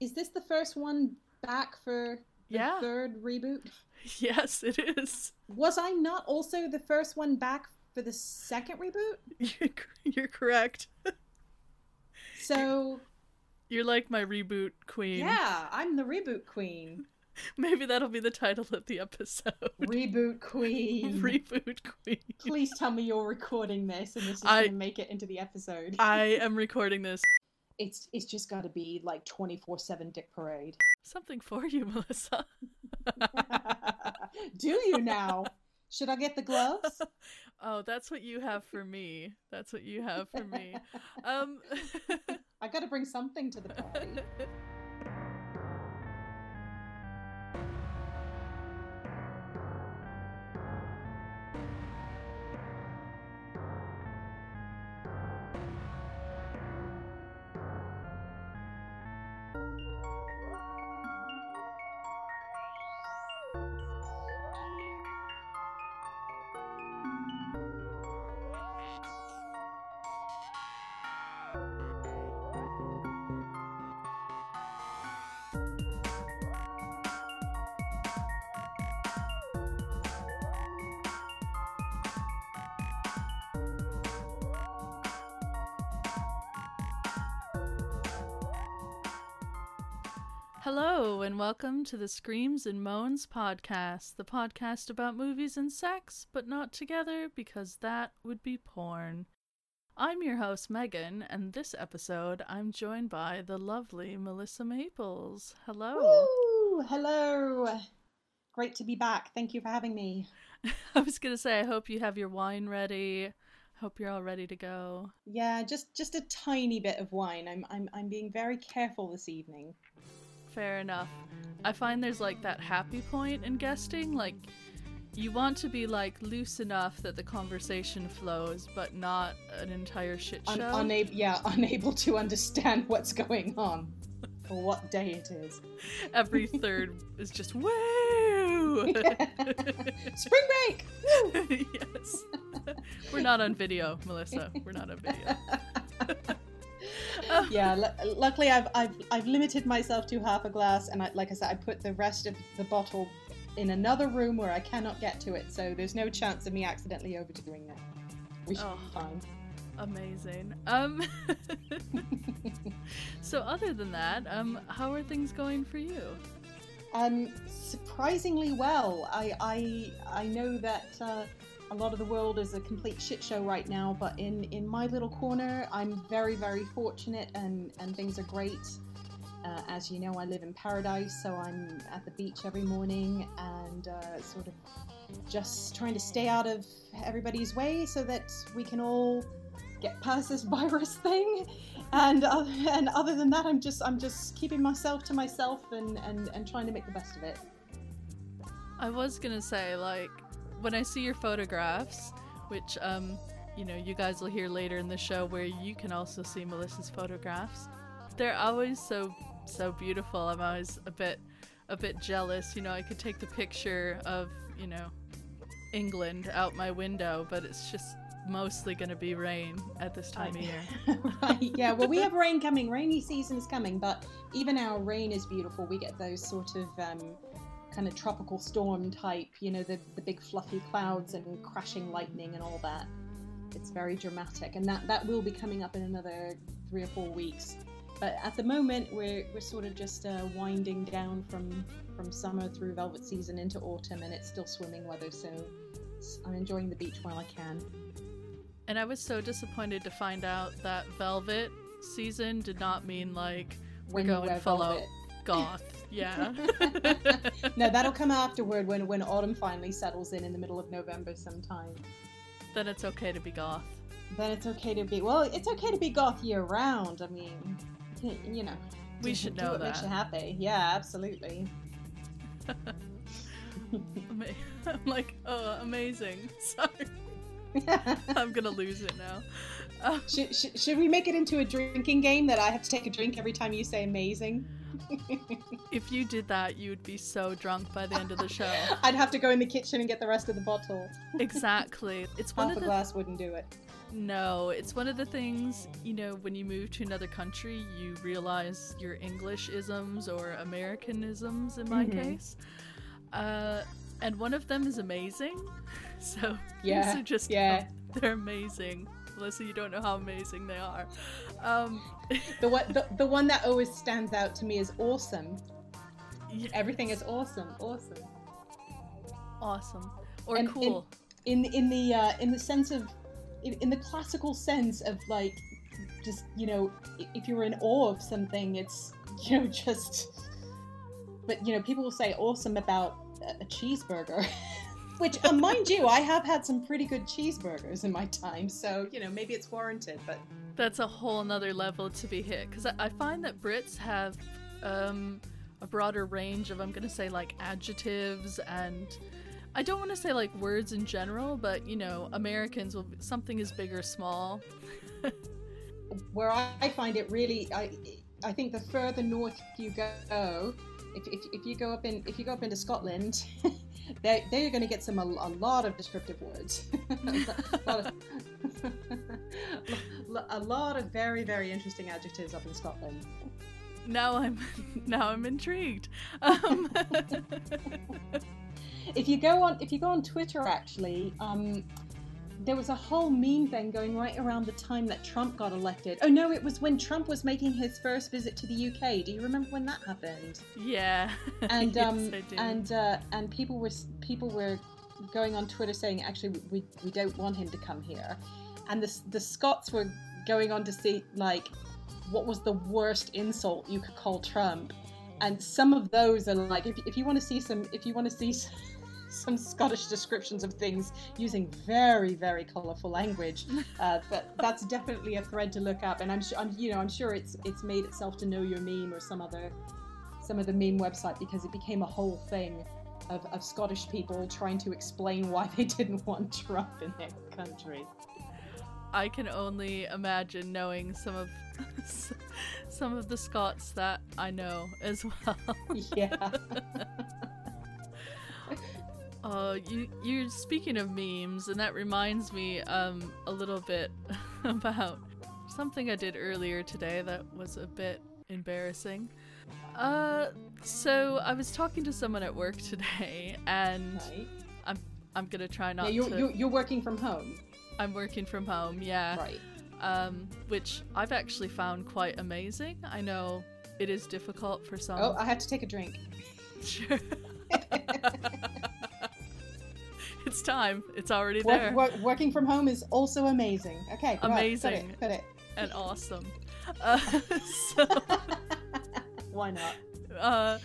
is this the first one back for the Yeah. third reboot? Yes, it is. Was I not also the first one back for the second reboot? You're, you're correct. So You're like my reboot queen. yeah, I'm the reboot queen. Maybe that'll be the title of the episode. Reboot queen. Reboot queen. Please tell me you're recording this and this is I- gonna make it into the episode. I am recording this. It's it's just got to be like 24/7 Dick Parade. Something for you, Melissa. Do you now? Should I get the gloves? Oh, that's what you have for me. That's what you have for me. Um I got to bring something to the party. Welcome to the Screams and Moans podcast, the podcast about movies and sex, but not together because that would be porn. I'm your host Megan, and this episode I'm joined by the lovely Melissa Maples. Hello. Woo! Hello. Great to be back. Thank you for having me. I was gonna say I hope you have your wine ready. I hope you're all ready to go. Yeah, just just a tiny bit of wine. I'm I'm I'm being very careful this evening. Fair enough. I find there's like that happy point in guesting, like you want to be like loose enough that the conversation flows, but not an entire shit Un- show. unable, yeah, unable to understand what's going on or what day it is. Every third is just woo. Spring break. Woo! yes. We're not on video, Melissa. We're not on video. yeah, lu- luckily I've, I've I've limited myself to half a glass, and I, like I said, I put the rest of the bottle in another room where I cannot get to it, so there's no chance of me accidentally overdoing it. We should Oh. be fine. Amazing. Um So other than that, um how are things going for you? Um, surprisingly well. I I I know that uh, a lot of the world is a complete shit show right now, but in in my little corner, I'm very very fortunate, and and things are great. Uh, as you know, I live in paradise, so I'm at the beach every morning and uh, sort of just trying to stay out of everybody's way so that we can all get past this virus thing. And uh, and other than that, I'm just I'm just keeping myself to myself and and and trying to make the best of it. I was gonna say, like, when I see your photographs, which um, you know, you guys will hear later in the show where you can also see Melissa's photographs. They're always so so beautiful. I'm always a bit a bit jealous. You know, I could take the picture of, you know, England out my window, but it's just mostly gonna be rain at this time of year. right. Yeah. Well, we have rain coming. Rainy season is coming, but even our rain is beautiful. We get those sort of um, kind of tropical storm type. You know, the the big fluffy clouds and crashing lightning and all that. It's very dramatic, and that that will be coming up in another three or four weeks. But at the moment, we're we're sort of just uh, winding down from from summer through velvet season into autumn, and it's still swimming weather. So I'm enjoying the beach while I can. And I was so disappointed to find out that Velvet season did not mean like we're When going full out velvet. goth. Yeah. no, that'll come afterward when when autumn finally settles in in the middle of November sometime. then it's okay to be goth. Then it's okay to be well. It's okay to be goth year round. I mean, you know, We do- should do know what makes you happy. Yeah, absolutely. I'm like, oh, amazing. Sorry, I'm gonna lose it now. Uh, should, should, should we make it into a drinking game that I have to take a drink every time you say amazing? If you did that, you would be so drunk by the end of the show. I'd have to go in the kitchen and get the rest of the bottle. exactly. It's one Half of the glass wouldn't do it. No, it's one of the things, you know, when you move to another country, you realize your English isms or Americanisms in my Mhm. case. Uh, and one of them is amazing. So, Yeah, just, yeah. they're amazing. Melissa, you don't know how amazing they are. Um, The one, the, the one that always stands out to me is awesome. yes, Everything is awesome, awesome. awesome or And- cool. In in the uh, in the sense of in, in the classical sense of like just you know if you're in awe of something, it's you know just. But you know, people will say awesome about a cheeseburger. Which, uh, mind you, I have had some pretty good cheeseburgers in my time, so you know maybe it's warranted. But that's a whole nother level to be hit because I, I find that Brits have um, a broader range of I'm gonna say like adjectives and I don't want to say like words in general, but you know Americans will something is big or small. where I, I find it really, I I think the further north you go, if, if, if you go up in if you go up into Scotland, they they're going to get some a, a lot of descriptive words, a, lot of, a lot of very very interesting adjectives up in Scotland. Now I'm now I'm intrigued. Um, If you go on if you go on Twitter, actually. Um, there was a whole meme thing going right around the time that Trump got elected. Oh no, it was when Trump was making his first visit to the UK. Do you remember when that happened? yeah, and Yes, um and uh, and people were people were going on Twitter saying actually we, we don't want him to come here, and the the Scots were going on to see like what was the worst insult you could call Trump, and some of those are like if, if you want to see some if you want to see s- some Scottish descriptions of things using very very colourful language, uh, that that's definitely a thread to look up, and I'm sure I'm you know I'm sure it's it's made itself to know your meme or some other some of the meme website because it became a whole thing of, of Scottish people trying to explain why they didn't want Trump in their country. I can only imagine knowing some of some of the Scots that I know as well. Yeah. Uh, you you're speaking of memes, and that reminds me um a little bit about something I did earlier today that was a bit embarrassing. Uh, so I was talking to someone at work today, and Right. I'm gonna try Yeah, not you're, to. you're, you're working from home. I'm working from home, yeah. Right. Um, which I've actually found quite amazing. I know it is difficult for some. Oh, I have to take a drink. Sure. it's time. It's already Work, there. work, working from home is also amazing. Okay. go on, Amazing. Put it. and awesome. Uh, so, Why not? uh,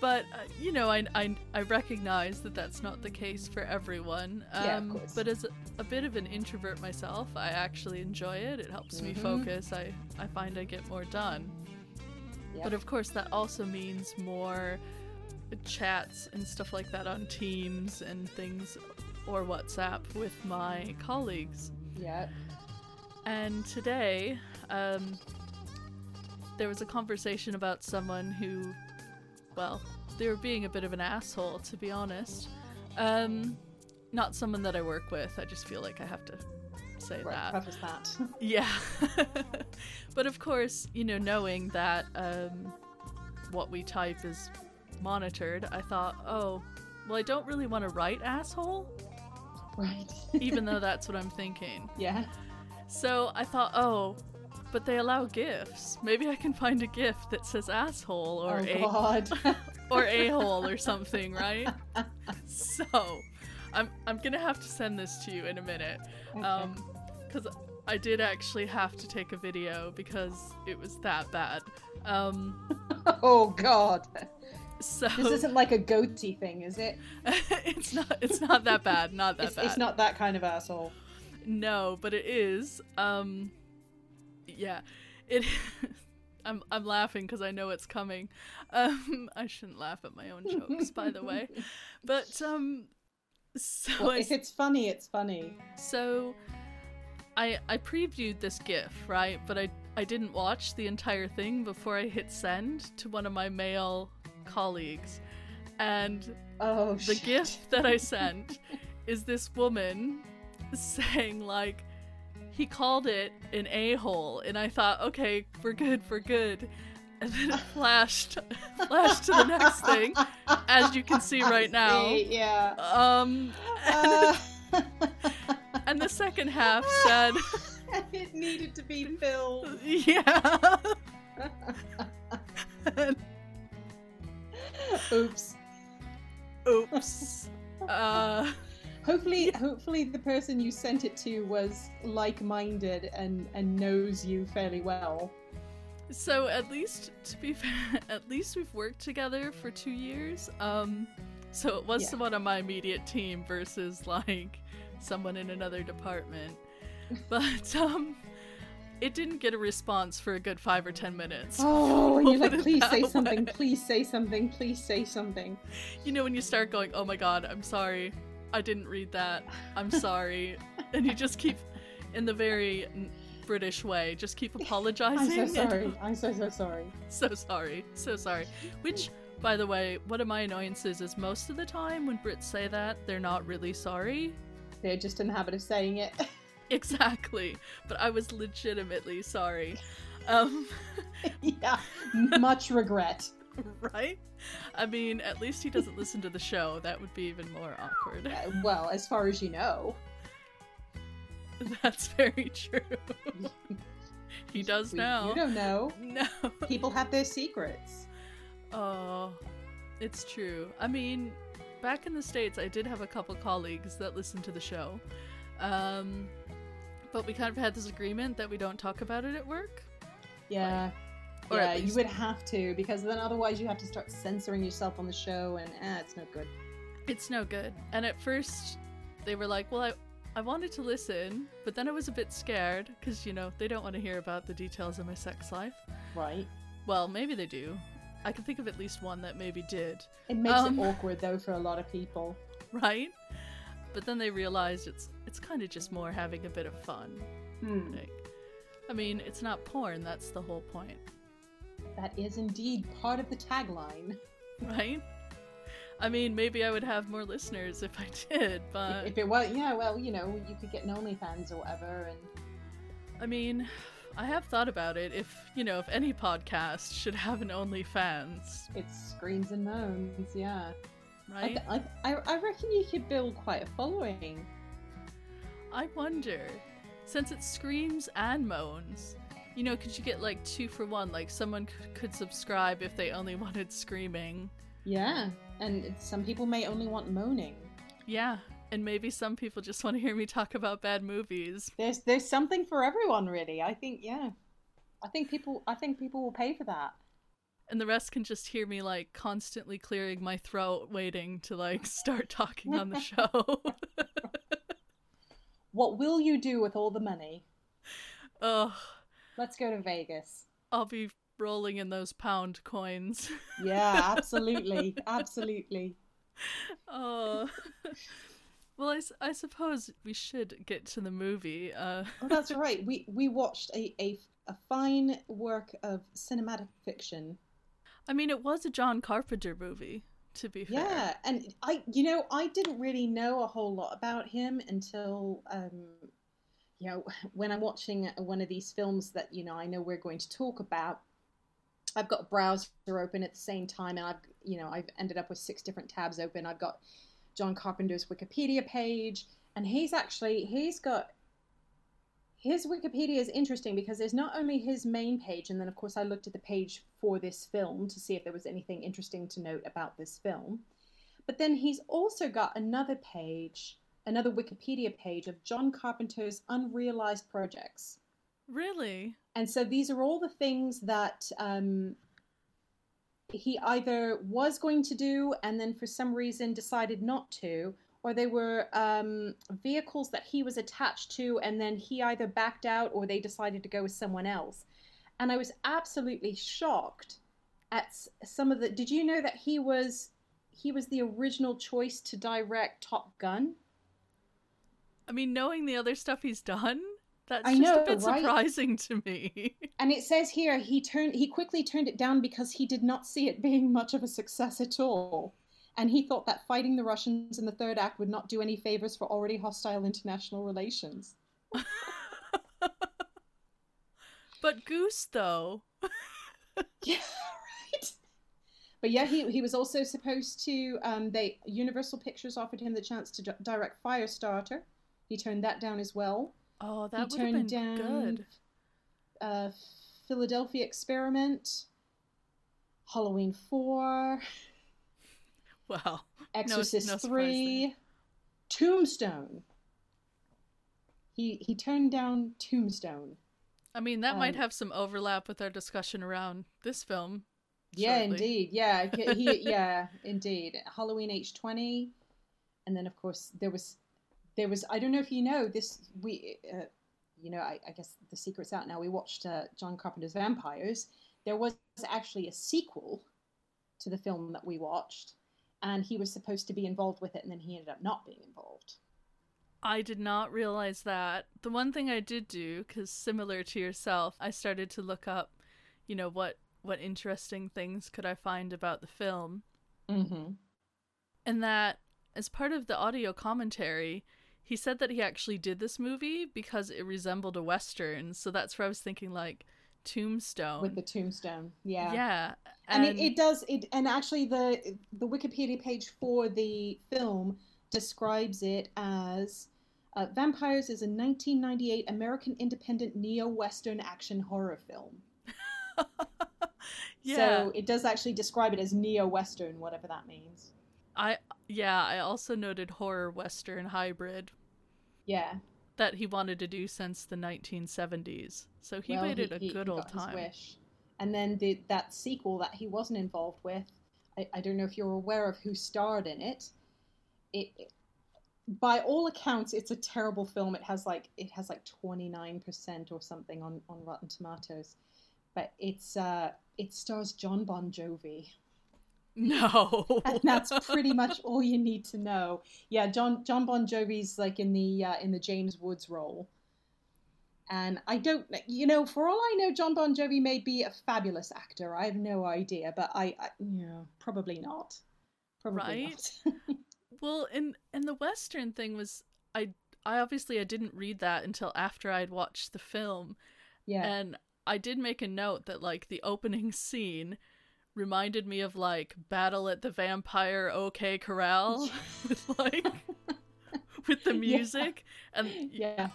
but uh, you know, I, I I recognize that that's not the case for everyone. Um, Yeah, of course. But as a, a bit of an introvert myself, I actually enjoy it. It helps me Mhm. focus. I I find I get more done. Yep. But of course, that also means more chats and stuff like that on Teams and things or WhatsApp with my colleagues. Yeah. And today, um, there was a conversation about someone who, well, they were being a bit of an asshole, to be honest. Um, not someone that I work with. I just feel like I have to say Right. that. Preface that. Yeah. but of course, you know, knowing that um, what we type is monitored, I thought, oh, well, I don't really want to write asshole, right. even though that's what I'm thinking. yeah. So I thought, oh, but they allow GIFs. Maybe I can find a GIF that says asshole or oh a God. or a hole or something, right? so I'm I'm gonna have to send this to you in a minute. Okay. Um, because I did actually have to take a video because it was that bad. Um, oh God. So This isn't like a goatse thing, is it? it's not it's not that bad, not that It's, bad. it's not that kind of asshole. No, but it is. Um, yeah, it. I'm I'm laughing because I know it's coming. Um, I shouldn't laugh at my own jokes, by the way. But um, so Well, I if it's funny, it's funny. So I I previewed this GIF, right? But I I didn't watch the entire thing before I hit send to one of my male colleagues. And Oh, the shit. GIF that I sent is this woman saying like he called it an a hole, and I thought, okay, we're good, we're good. And then it flashed, flashed to the next thing, as you can see right now. Yeah. Um, Uh, and the second half said, it needed to be filled. yeah. Oops. Oops. Uh, Hopefully, hopefully the person you sent it to was like-minded and and knows you fairly well. so at least, to be fair, at least we've worked together for two years. Um, so it was Yeah. someone on my immediate team versus like someone in another department. But um, it didn't get a response for a good five or ten minutes. Oh, and you're like, please say something, way. please say something, please say something. You know when you start going, "Oh my god, I'm sorry. I didn't read that. I'm sorry." and you just keep in the very British way, just keep apologizing. I'm so and- sorry. I'm so so sorry. so sorry. So sorry. Which by the way, one of my annoyances is most of the time when Brits say that, they're not really sorry. They're just in the habit of saying it. Exactly. But I was legitimately sorry. Um yeah, much regret. right? I mean, at least he doesn't listen to the show. That would be even more awkward. Uh, well, as far as you know, That's very true. he does We- now. You don't know. No. People have their secrets. Oh, it's true. I mean, back in the States, I did have a couple colleagues that listened to the show. Um, but we kind of had this agreement that we don't talk about it at work. Yeah. Or at yeah, you would have to because then otherwise you have to start censoring yourself on the show, and eh, it's no good. It's no good. And at first, they were like, well, I. I wanted to listen, but then I was a bit scared because, you know, they don't want to hear about the details of my sex life. Right. Well, maybe they do. I can think of at least one that maybe did. It makes Um, it awkward though for a lot of people. right? But then they realized it's it's kind of just more having a bit of fun. Hmm. Like, I mean, it's not porn. That's the whole point, That is indeed part of the tagline. right? I mean, maybe I would have more listeners if I did, but if it was, yeah, well, you know, you could get an OnlyFans or whatever, and I mean, I have thought about it. If you know, if any podcast should have an OnlyFans, it's screams and moans. Yeah, I, right? th- I, I, I reckon you could build quite a following. I wonder, since it screams and moans, you know, could you get like two for one? Like someone c- could subscribe if they only wanted screaming. Yeah, and some people may only want moaning. Yeah, and maybe some people just want to hear me talk about bad movies. There's there's something for everyone, really. I think, yeah, I think people I think people will pay for that. And the rest can just hear me like constantly clearing my throat, waiting to like start talking on the show. What will you do with all the money? Ugh, Let's go to Vegas. I'll be rolling in those pound coins. Yeah, absolutely, absolutely. oh. Well, I suppose we should get to the movie. Uh, Oh, that's right. We we watched a, a a fine work of cinematic fiction. I mean, it was a John Carpenter movie, to be fair. Yeah, and I, you know, I didn't really know a whole lot about him until, um, you know, when I'm watching one of these films that you know I know we're going to talk about. I've got a browser open at the same time, and I've, you know, I've ended up with six different tabs open. I've got John Carpenter's Wikipedia page, and he's actually he's got his Wikipedia is interesting because there's not only his main page, and then of course I looked at the page for this film to see if there was anything interesting to note about this film. But then he's also got another page, another Wikipedia page of John Carpenter's unrealized projects. Really? And so these are all the things that um, he either was going to do and then for some reason decided not to, or they were um, vehicles that he was attached to and then he either backed out or they decided to go with someone else. And I was absolutely shocked at some of the. Did you know that he was he was the original choice to direct Top Gun? I mean, knowing the other stuff he's done, that's I just know, a bit right? surprising to me. And it says here he turned he quickly turned it down because he did not see it being much of a success at all. And he thought that fighting the Russians in the third act would not do any favors for already hostile international relations. But Goose, though. yeah, right. But yeah, he he was also supposed to. Um, they Universal Pictures offered him the chance to d- direct Firestarter. He turned that down as well. Oh, that he would have turned been down good. uh, Philadelphia Experiment, Halloween Four, Wow. Exorcist no surprise Three, Tombstone. He he turned down Tombstone. I mean, that might Um, have some overlap with our discussion around this film. Yeah, shortly. indeed. Yeah, he, yeah, indeed. Halloween H twenty, and then of course there was, there was. I don't know if you know this. We, uh, you know, I, I guess the secret's out now. We watched uh, John Carpenter's Vampires. There was actually a sequel to the film that we watched, and he was supposed to be involved with it, and then he ended up not being involved. I did not realize that. The one thing I did do, because similar to yourself, I started to look up, you know, what what interesting things could I find about the film, Mm-hmm. and that as part of the audio commentary, he said that he actually did this movie because it resembled a western. So that's where I was thinking, like Tombstone. With the tombstone, yeah. yeah, and, it, it does it and actually the the wikipedia page for the film describes it as uh, vampires is a 1998 american independent neo-western action horror film yeah. so it does actually describe it as neo-western whatever that means I yeah, I also noted horror western hybrid yeah that he wanted to do since the 1970s. So he well, waited a he- good he old time. wish. and then the, that sequel that he wasn't involved with I, I don't know if you're aware of who starred in it it, it by all accounts it's a terrible film it has like it has like 29% or something on on rotten tomatoes but it's uh it stars john bon jovi No. and that's pretty much all you need to know yeah john john bon jovi's like in the uh, in the james woods role and i don't you know for all i know john bon jovi may be a fabulous actor i have no idea but i, I you know probably not probably Right? not well, and and the western thing was I I obviously I didn't read that until after I'd watched the film. yeah And I did make a note that like the opening scene reminded me of like Battle at the Vampire OK Corral with like with the Yeah. music and yeah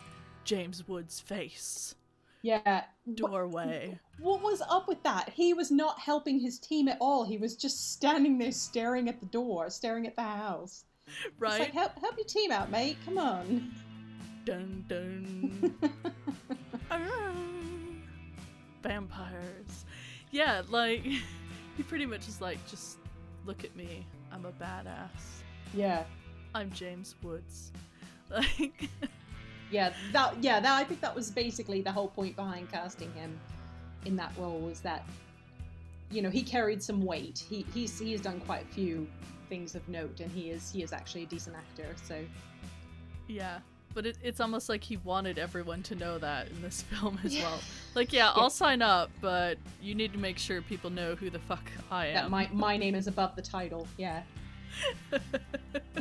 James Wood's face yeah doorway. What was up with that? He was not helping his team at all. He was just standing there staring at the door, staring at the house. It's Right? like, help, help your team out, mate. Come on. Dun dun. Ah, Vampires. Yeah, like he pretty much is like, just look at me. I'm a badass. yeah, I'm James Woods. Like yeah, that, yeah. That I think that was basically the whole point behind casting him in that role was that, you know, he carried some weight. He he's he's done quite a few things of note, and he is he is actually a decent actor. So Yeah. But it, it's almost like he wanted everyone to know that in this film as Yeah. well. Like, yeah, Yeah. I'll sign up, but you need to make sure people know who the fuck I am. that my my name is above the title. Yeah,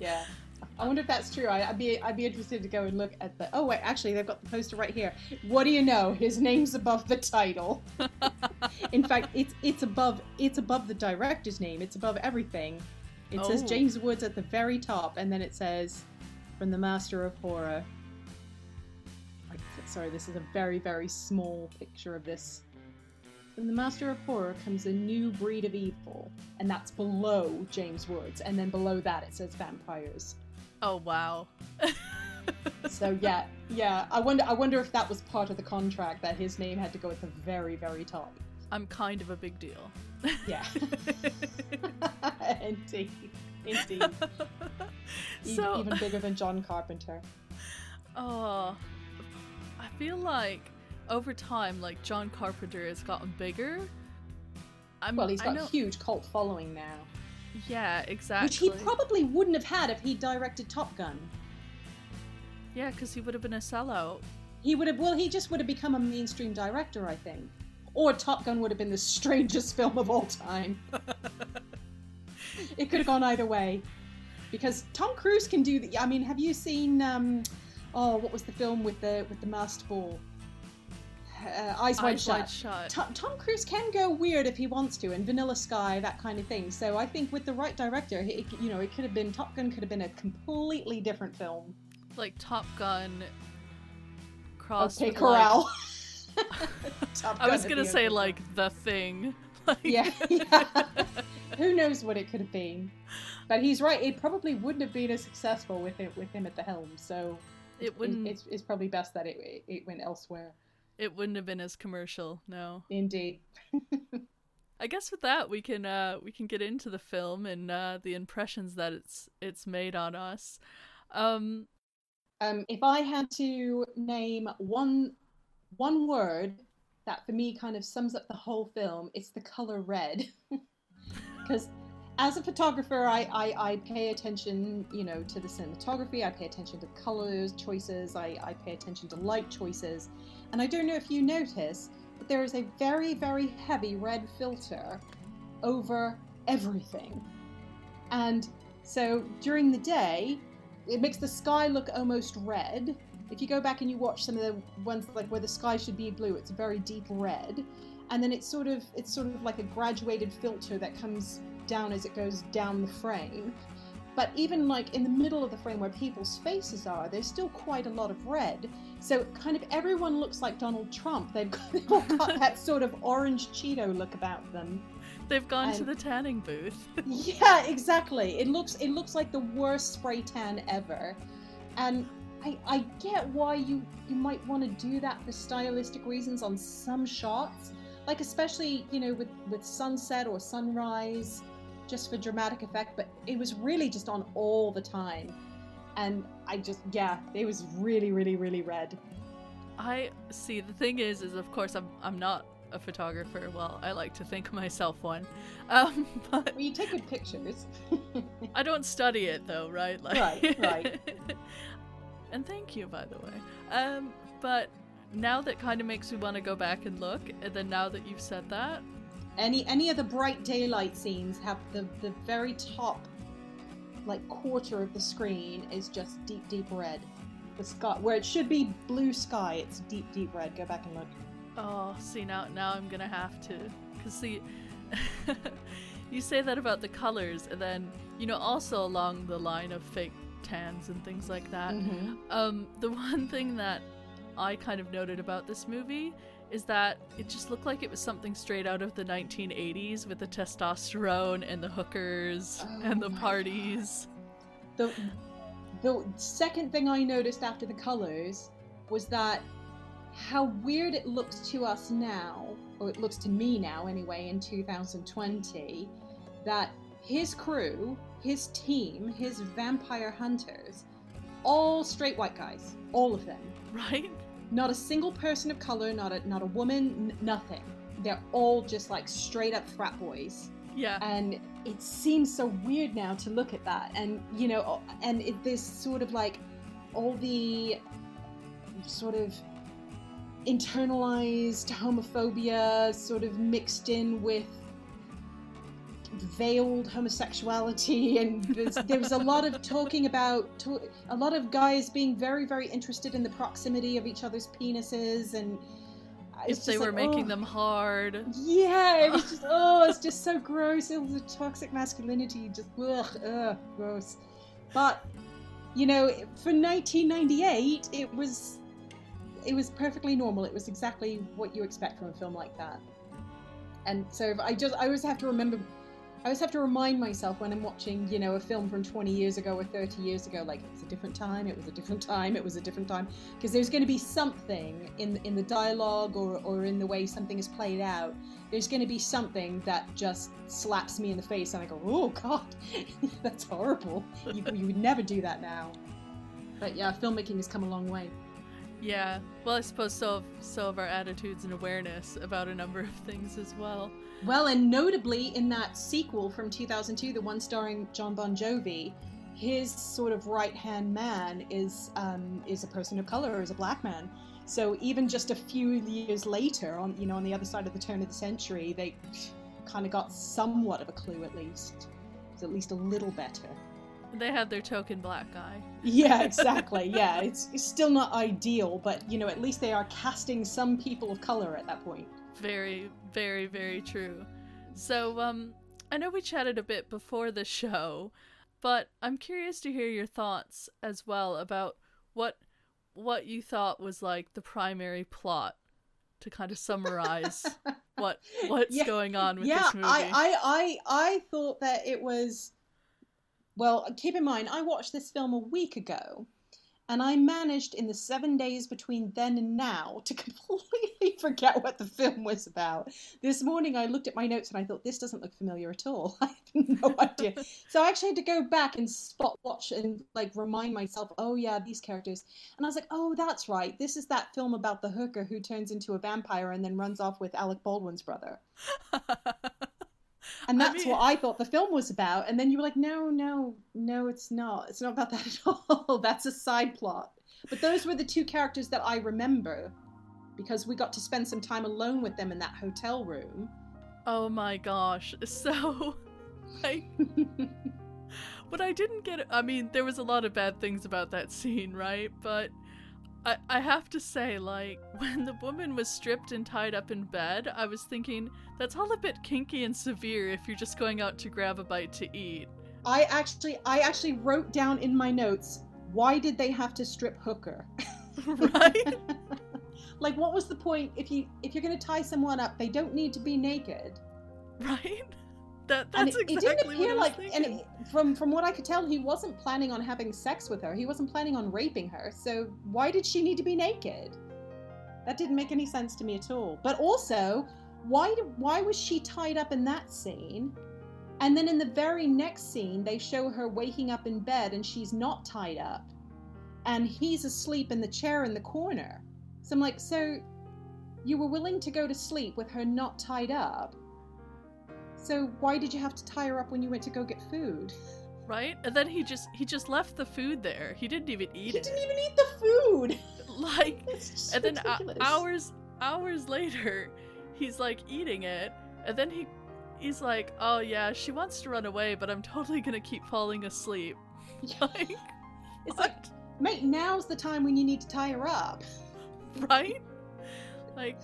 yeah. I wonder if that's true. I, I'd be I'd be interested to go and look at the. Oh wait, actually they've got the poster right here. What do you know? His name's above the title. In fact, it's it's above it's above the director's name. It's above everything. It says Oh. James Woods at the very top, and then it says, "From the Master of Horror." Like, Sorry, this is a very very small picture of this. From the Master of Horror comes a new breed of evil, and that's below James Woods, and then below that it says vampires. oh, wow. So yeah, yeah. I wonder. I wonder if that was part of the contract that his name had to go at the very, very top. I'm kind of a big deal. Yeah. indeed, indeed. So, even bigger than John Carpenter. oh, I feel like over time, like John Carpenter has gotten bigger. I'm, Well, he's got a huge cult following now, yeah, exactly. which he probably wouldn't have had if he directed Top Gun. yeah, because he would have been a sellout. He would have. Well, he just would have become a mainstream director, I think. Or Top Gun would have been the strangest film of all time. it could have gone either way, because Tom Cruise can do the. I mean, have you seen? Um, oh, what was the film with the with the masked ball? uh, Eyes Wide Eyes Shut. Wide Shut. Tom, Tom Cruise can go weird if he wants to, and Vanilla Sky, that kind of thing. So I think with the right director, it, you know, it could have been Top Gun could have been a completely different film. like Top Gun crossed Okay, like- Corral. Top I was gonna say like the thing. Like, yeah, yeah. Who knows what it could have been? But he's right. It probably wouldn't have been as successful with it with him at the helm. So it wouldn't. it's, it's probably best that it, it it went elsewhere. It wouldn't have been as commercial. No. Indeed. I guess with that we can uh we can get into the film and uh the impressions that it's it's made on us. Um Um, if I had to name one one word that for me kind of sums up the whole film, it's the color red. Because as a photographer, I, I, I pay attention, you know, to the cinematography. I pay attention to colors choices. I, I pay attention to light choices. And I don't know if you notice, but there is a very, very heavy red filter over everything. And so during the day, it makes the sky look almost red. If you go back and you watch some of the ones like where the sky should be blue, it's a very deep red. And then it's sort of it's sort of like a graduated filter that comes down as it goes down the frame. But even like in the middle of the frame where people's faces are, there's still quite a lot of red. So kind of everyone looks like Donald Trump. They've got, they've all got that sort of orange Cheeto look about them. they've gone to the tanning booth. Yeah, exactly. It looks it looks like the worst spray tan ever. And I, I get why you, you might want to do that for stylistic reasons on some shots. Like especially, you know, with, with sunset or sunrise, just for dramatic effect, but it was really just on all the time. And I just yeah, it was really, really, really red. I see the thing is is of course I'm I'm not a photographer. Well, I like to think myself one. Um but Well you take good pictures. I don't study it though, right? Like, Right, right. and thank you, by the way. Um, but now that kind of makes me want to go back and look. And then now that you've said that, Any any of the bright daylight scenes have the the very top like quarter of the screen is just deep deep red. The sky where it should be blue sky, it's deep deep red. Go back and look. oh, see now now I'm gonna have to, cause see, you say that about the colors, and then you know also along the line of fake tans and things like that. Mhm. Um, the one thing that I kind of noted about this movie is that it just looked like it was something straight out of the 1980s with the testosterone and the hookers and Oh the my parties. The the second thing I noticed after the colors was that how weird it looks to us now, or it looks to me now anyway in 2020, that his crew, his team, his vampire hunters, all straight white guys, all of them. Right? Not a single person of color, not a not a woman, n- nothing. They're all just like straight up frat boys Yeah. and it seems so weird now to look at that and you know and it, there's sort of like all the sort of internalized homophobia sort of mixed in with veiled homosexuality and there's, there was a lot of talking about to, a lot of guys being very very interested in the proximity of each other's penises and if they were like, making oh. them hard. Yeah, it was just oh, it's just so gross. It was a toxic masculinity, just ugh, ugh, gross. But you know, for 1998, it was it was perfectly normal. It was exactly what you expect from a film like that. And so I just I always have to remember. I always have to remind myself when I'm watching, you know, a film from 20 years ago or 30 years ago, like it was a different time, it was a different time, it was a different time, because there's going to be something in in the dialogue or or in the way something is played out. There's going to be something that just slaps me in the face, and I go, "Oh God, that's horrible! You, you would never do that now." But yeah, filmmaking has come a long way. Yeah. Well, I suppose so. Have, so have our attitudes and awareness about a number of things as well. Well, and notably in that sequel from 2002, the one starring John Bon Jovi, his sort of right hand man is um, is a person of color, is a black man. So even just a few years later, on you know on the other side of the turn of the century, they kind of got somewhat of a clue at least. It's at least a little better. They had their token black guy. Yeah, exactly. yeah, it's, it's still not ideal, but you know, at least they are casting some people of color at that point. Very, very, very true. So, um, I know we chatted a bit before the show, but I'm curious to hear your thoughts as well about what what you thought was like the primary plot to kind of summarize what what's Yeah, going on with yeah, this movie. I, I, I, I thought that it was. Well, uh, keep in mind, I watched this film a week ago, and I managed in the seven days between then and now to completely forget what the film was about. This morning, I looked at my notes and I thought, this doesn't look familiar at all. I have no idea. so I actually had to go back and spot watch and like remind myself, oh yeah, these characters. And I was like, oh, that's right. This is that film about the hooker who turns into a vampire and then runs off with Alec Baldwin's brother. And I that's mean- what I thought the film was about. And then you were like, no, no, no, it's not. It's not about that at all. that's a side plot. But those were the two characters that I remember because we got to spend some time alone with them in that hotel room. oh my gosh. So like what I didn't get I mean, there was a lot of bad things about that scene, right? But I, I have to say, like, when the woman was stripped and tied up in bed, I was thinking, that's all a bit kinky and severe if you're just going out to grab a bite to eat. I actually I actually wrote down in my notes, why did they have to strip Hooker? right? like what was the point if you if you're gonna tie someone up, they don't need to be naked. right? That that's it, it didn't appear was like and it, from from what i could tell he wasn't planning on having sex with her. He wasn't planning on raping her. So why did she need to be naked? That didn't make any sense to me at all. But also why why was she tied up in that scene? And then in the very next scene they show her waking up in bed and she's not tied up. And he's asleep in the chair in the corner. So i'm like so you were willing to go to sleep with her not tied up so why did you have to tie her up when you went to go get food? right? And then he just he just left the food there. He didn't even eat he it. He didn't even eat the food. Like and then uh, ridiculous. hours hours later, he's like eating it, and then he he's like, "Oh yeah, she wants to run away, but I'm totally gonna keep falling asleep." Like, It's what? like, mate, now's the time when you need to tie her up. right? Like,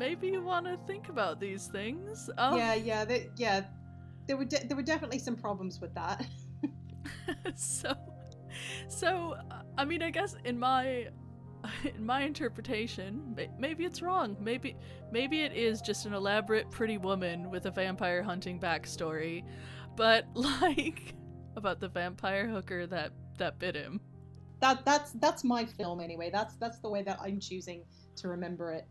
maybe you want to think about these things. Um, Yeah, yeah, they, yeah. There were de- there were definitely some problems with that. so so i mean i guess in my in my interpretation maybe it's wrong maybe maybe it is just an elaborate pretty woman with a vampire hunting backstory but like about the vampire hooker that that bit him That that's that's my film anyway. That's that's the way that I'm choosing to remember it.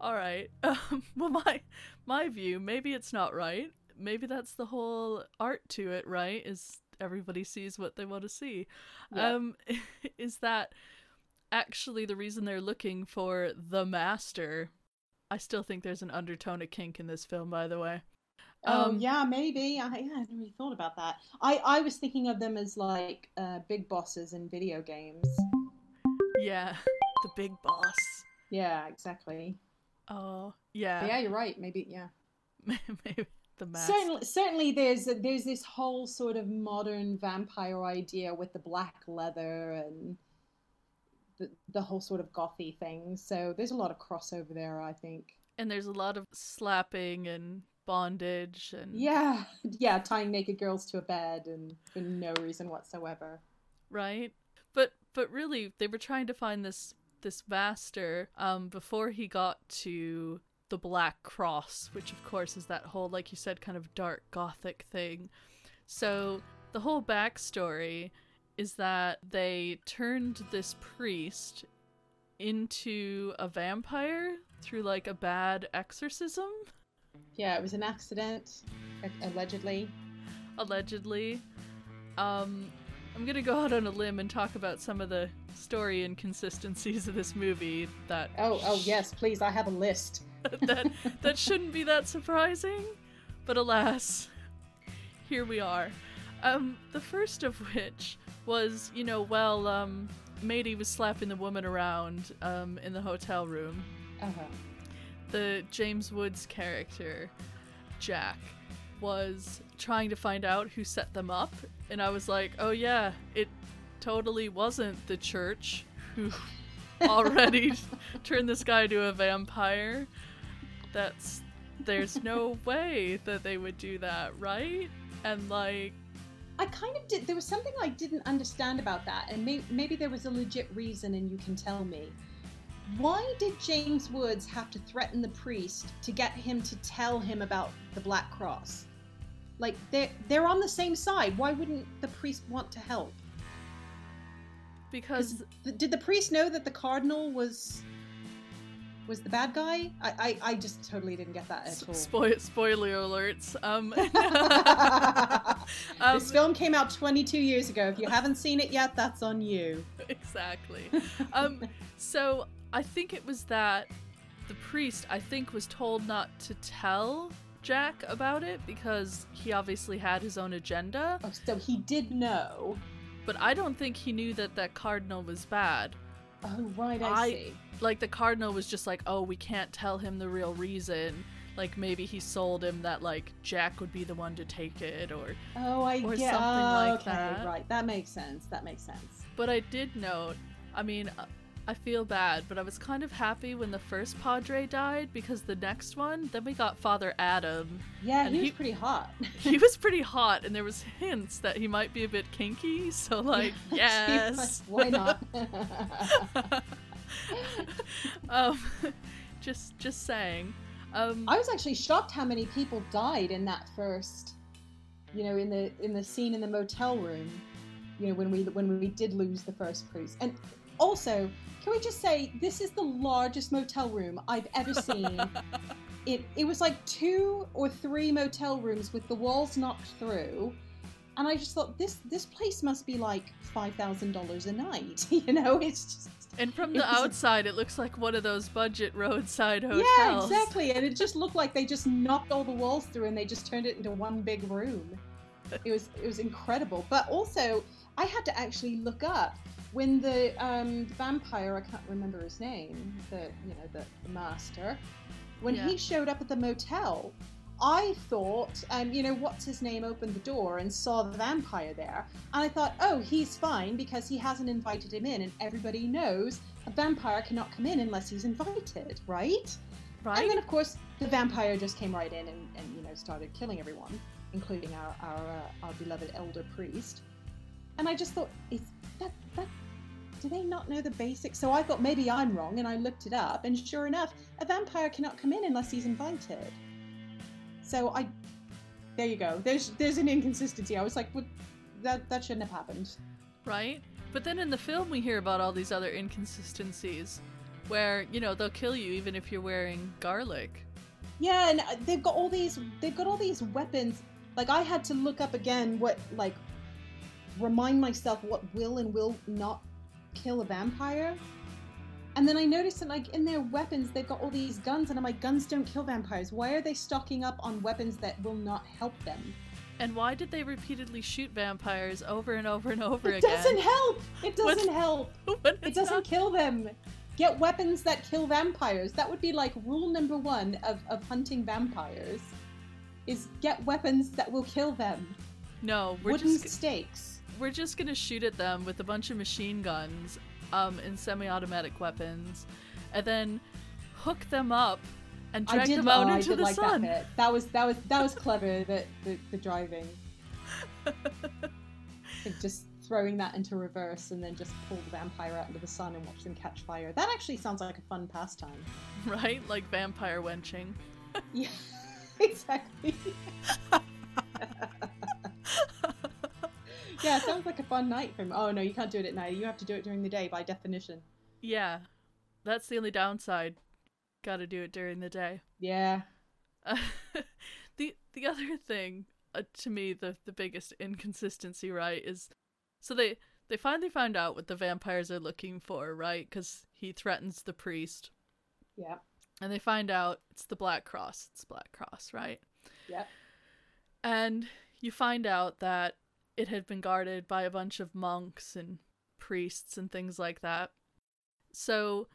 All right um, well my my view maybe it's not right maybe that's the whole art to it right is everybody sees what they want to see Yeah. um is that actually the reason they're looking for the master i still think there's an undertone of kink in this film by the way Oh Um, yeah, maybe. I, yeah, I hadn't really thought about that. I I was thinking of them as like uh, big bosses in video games. yeah the big boss Yeah, exactly. Oh yeah, Yeah, you're right. Maybe yeah. maybe the master Certainly, certainly, there's there's this whole sort of modern vampire idea with the black leather and the the whole sort of gothy thing. So there's a lot of crossover there, I think. and there's a lot of slapping and bondage and Yeah, yeah, tying naked girls to a bed and for no reason whatsoever. right but but really they were trying to find this this master um before he got to the black cross which of course is that whole like you said kind of dark gothic thing so the whole backstory is that they turned this priest into a vampire through like a bad exorcism Yeah, it was an accident, allegedly. allegedly. Um, I'm gonna go out on a limb and talk about some of the story inconsistencies of this movie that Oh, oh yes, please. I have a list. that that shouldn't be that surprising, but alas, here we are. Um, the first of which was, you know, well, um, Matey was slapping the woman around um, in the hotel room. Uh-huh. the James Woods character, Jack, was trying to find out who set them up, and I was like, oh yeah, it totally wasn't the church who already turned this guy to a vampire. That's there's no way that they would do that, right? And like I kind of did. There was something I didn't understand about that, and may, maybe there was a legit reason, and you can tell me. Why did James Woods have to threaten the priest to get him to tell him about the Black Cross? Like they're they're on the same side. Why wouldn't the priest want to help? because Did the priest know that the cardinal was was the bad guy? I I, I just totally didn't get that at all. spoil spoiler alerts. Um, um, this film came out 22 years ago. If you haven't seen it yet, that's on you. exactly. Um, so I think it was that the priest, I think, was told not to tell Jack about it because he obviously had his own agenda. Oh, so he did know. But I don't think he knew that that cardinal was bad. Oh, right, I, I- see. Like the cardinal was just like, oh, we can't tell him the real reason. Like maybe he sold him that like Jack would be the one to take it, or. Oh, I or get something oh, like okay, that. Right, that makes sense. That makes sense. But I did note. I mean, uh, I feel bad, but I was kind of happy when the first Padre died because the next one, then we got Father Adam. Yeah, And he was he- pretty hot. He was pretty hot, and there was hints that he might be a bit kinky. So like, yes, Why not? um, just just saying. Um, I was actually shocked how many people died in that first, you know, in the in the scene in the motel room. You know, when we when we did lose the first priest. And also, can we just say this is the largest motel room I've ever seen. it it was like two or three motel rooms with the walls knocked through. And I just thought this this place must be like five thousand dollars a night. You know, it's just and from the a- outside, it looks like one of those budget roadside hotels. Yeah, exactly. And it just looked like they just knocked all the walls through and they just turned it into one big room. It was it was incredible. But also, I had to actually look up when the um, vampire I can't remember his name, the you know the, the master, when Yeah. he showed up at the motel. I thought, um, you know, what's his name opened the door and saw the vampire there. And I thought, oh, he's fine because he hasn't invited him in. And everybody knows a vampire cannot come in unless he's invited, right? Right? And then, of course, the vampire just came right in and, and you know started killing everyone, including our our, uh, our beloved elder priest. And I just thought, that? Do they not know the basics? So I thought maybe I'm wrong, and I looked it up, and sure enough, a vampire cannot come in unless he's invited. So I, there you go. There's there's an inconsistency. I was like, well, that that shouldn't have happened. right? But then in the film, we hear about all these other inconsistencies where, you know, they'll kill you even if you're wearing garlic. Yeah, and uh, they've got all these they've got all these weapons. Like I had to look up again what like remind myself what will and will not kill a vampire. And then I noticed that like in their weapons they've got all these guns and I'm like guns don't kill vampires. Why are they stocking up on weapons that will not help them? And why did they repeatedly shoot vampires over and over and over It again? It doesn't help. It doesn't help. When It doesn't not- kill them. Get weapons that kill vampires. That would be like rule number one of, of hunting vampires. Is get weapons that will kill them. No, we're Wooden just stakes. We're just gonna shoot at them with a bunch of machine guns, um, and semi-automatic weapons, and then hook them up and drag did, them out oh, into the like sun. that. That was that was that was clever. The the, the driving, just throwing that into reverse and then just pull the vampire out into the sun and watch them catch fire. That actually sounds like a fun pastime. right? Like vampire wenching. Yeah, exactly. Yeah, it sounds like a fun night for me. Oh no, you can't do it at night. You have to do it during the day by definition. Yeah, that's the only downside. Got to do it during the day. Yeah. Uh, the the other thing uh, to me the the biggest inconsistency right is so they they finally find out what the vampires are looking for right because he threatens the priest Yeah. and they find out it's the black cross it's black cross right Yep. and you find out that it had been guarded by a bunch of monks and priests and things like that so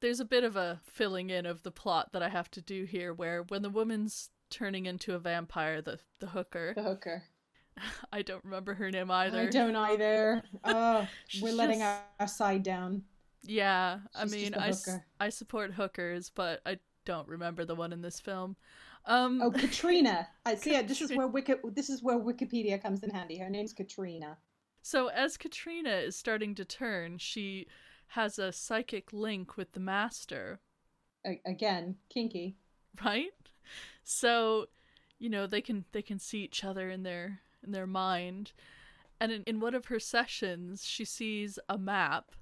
there's a bit of a filling in of the plot that I have to do here where when the woman's turning into a vampire, the the hooker. The hooker. I don't remember her name either. I don't either. Oh, we're letting just- our, side down. Yeah, I She's just mean, I. I support hookers, but I don't remember the one in this film. Um, Oh, Katrina. I see. it. This is where Wiki, This is where Wikipedia comes in handy. Her name's Katrina. So as Katrina is starting to turn, she has a psychic link with the master, A- again, kinky. right? So, you know, they can they can see each other in their in their mind. And in, in one of her sessions, she sees a map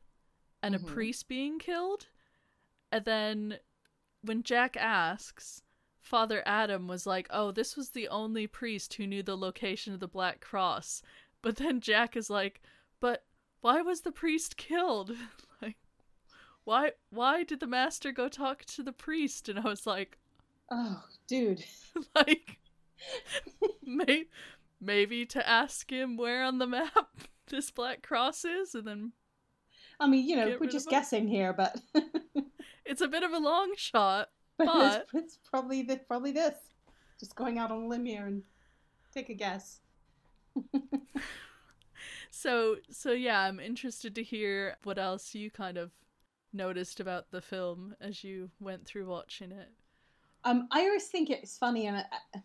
and Mhm. a priest being killed. And then when Jack asks, Father Adam was like, "Oh, this was the only priest who knew the location of the Black Cross." But then Jack is like, "But why was the priest killed? like why why did the master go talk to the priest?" And I was like, Oh, dude. like may- maybe to ask him where on the map this black cross is and then I mean, you know, we're just guessing here, but it's a bit of a long shot but But- it's, it's probably the, probably this. Just going out on a limb here and take a guess. so so yeah i'm interested to hear what else you kind of noticed about the film as you went through watching it Um, I always think it's funny, and uh,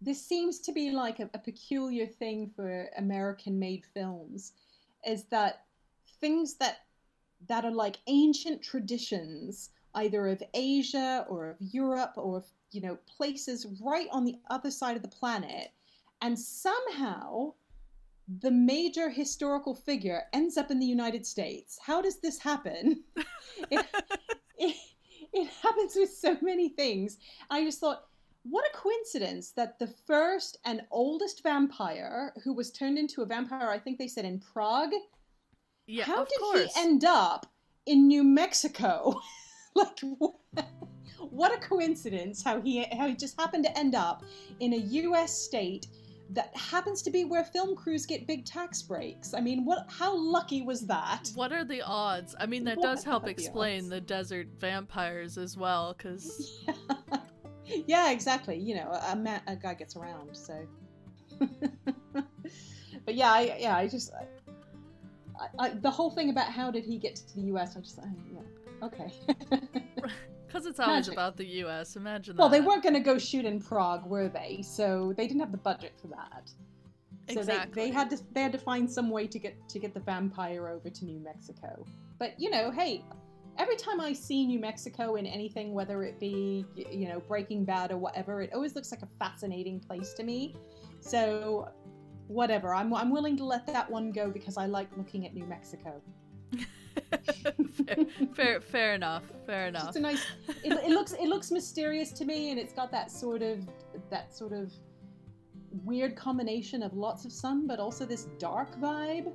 this seems to be like a, a peculiar thing for American-made films, is that things that that are like ancient traditions, either of Asia or of Europe or of you know places right on the other side of the planet, and somehow the major historical figure ends up in the United States. How does this happen? it, it, it happens with so many things. I just thought, what a coincidence that the first and oldest vampire who was turned into a vampire, I think they said in Prague, yeah how did course he end up in New Mexico? like, what, what a coincidence how he how he just happened to end up in a U.S. state that happens to be where film crews get big tax breaks. I mean, what? How lucky was that? what are the odds i mean that What does help are the explain the desert vampires as well because yeah, exactly. You know, a, man, a guy gets around, so. but yeah, I, yeah, I just, I, I, the whole thing about how did he get to the U.S. I just, I, yeah, okay. because it's always Magic. about the us imagine well, they weren't going to go shoot in Prague, were they? So they didn't have the budget for that. So exactly they, they had to they had to find some way to get to get the vampire over to New Mexico. But you know, hey, every time I see New Mexico in anything, whether it be you know Breaking Bad or whatever, it always looks like a fascinating place to me. So whatever, I'm I'm willing to let that one go because I like looking at New Mexico. fair, fair fair enough fair enough just a nice. It, it looks it looks mysterious to me, and it's got that sort of that sort of weird combination of lots of sun, but also this dark vibe.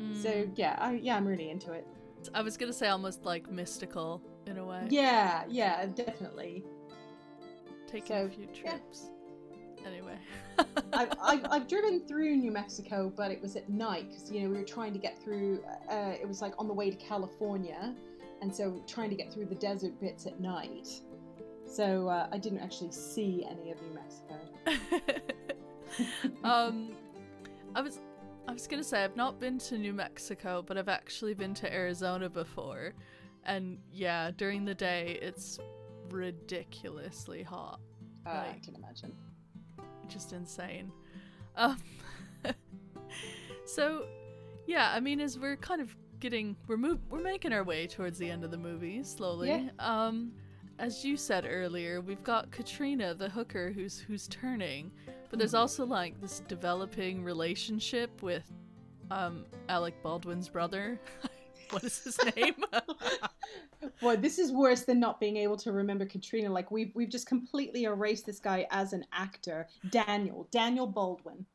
Mm. So yeah, I, yeah, I'm really into it. I was gonna say almost like mystical in a way. Yeah, yeah, definitely. Taking So, a few yeah. Anyway. I've, I've, I've driven through New Mexico, but it was at night because you know we were trying to get through. Uh, it was like on the way to California, and so trying to get through the desert bits at night. So uh, I didn't actually see any of New Mexico. um, I was, I was gonna say I've not been to New Mexico, but I've actually been to Arizona before, and yeah, during the day it's ridiculously hot, Uh, I can imagine. Just insane. Um, so yeah, I mean, as we're kind of getting, we're move, we're making our way towards the end of the movie slowly. Yeah. Um, as you said earlier, we've got Katrina, the hooker, who's who's turning, but there's Mhm. also like this developing relationship with um Alec Baldwin's brother. what is his name? Boy, this is worse than not being able to remember Katrina. Like we've we've just completely erased this guy as an actor. Daniel, Daniel Baldwin.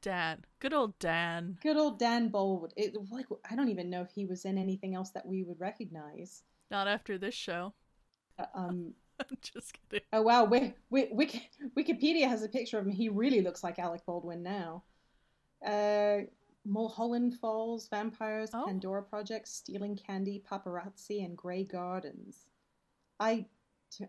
Dan. Good old Dan. Good old Dan Baldwin. It, like I don't even know if he was in anything else that we would recognize. Not after this show. Uh, Um, I'm just kidding. oh wow, we Wiki, Wikipedia has a picture of him. He really looks like Alec Baldwin now. Uh, Mulholland Falls, Vampires, Oh. Pandora Project, Stealing Candy, Paparazzi, and Grey Gardens. I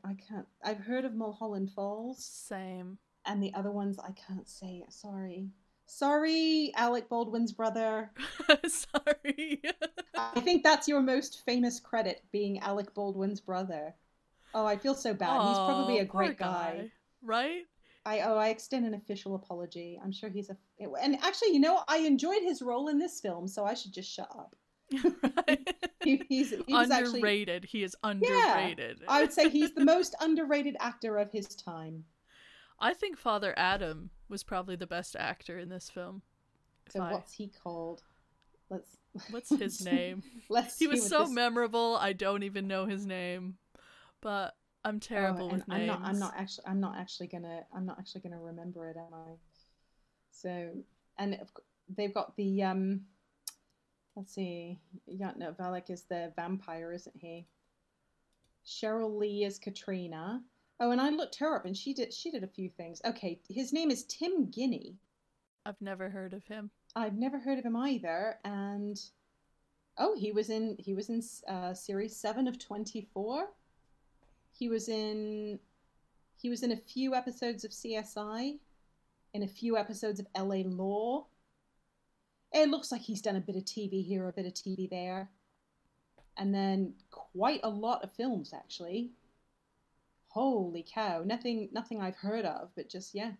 I can't. I've heard of Mulholland Falls, Same. and the other ones I can't say. Sorry, sorry, Alec Baldwin's brother. Sorry. I think that's your most famous credit, being Alec Baldwin's brother. Oh, I feel so bad. He's probably a great guy. Right? I oh, I extend an official apology. I'm sure he's a. And actually, you know, I enjoyed his role in this film, so I should just shut up. right? He, he's he was actually. underrated. He is underrated. Yeah, I would say he's the most underrated actor of his time. I think Father Adam was probably the best actor in this film. So I- what's he called? Let's. What's his name? Let's. he was so this- memorable. I don't even know his name, but I'm terrible Oh, with and I'm not. I'm not actually. I'm not actually gonna. I'm not actually gonna remember it, am I? So, and they've got the. um Let's see. Yatna Valek is the vampire, isn't he? Cheryl Lee is Katrina. Oh, and I looked her up, and she did. She did a few things. Okay, his name is Tim Guinee. I've never heard of him. I've never heard of him either, and oh, he was in he was in uh, series seven of twenty four. He was in he was in a few episodes of CSI, in a few episodes of LA Law. It looks like he's done a bit of TV here, a bit of TV there, and then quite a lot of films actually. Holy cow! Nothing nothing I've heard of, but just yeah.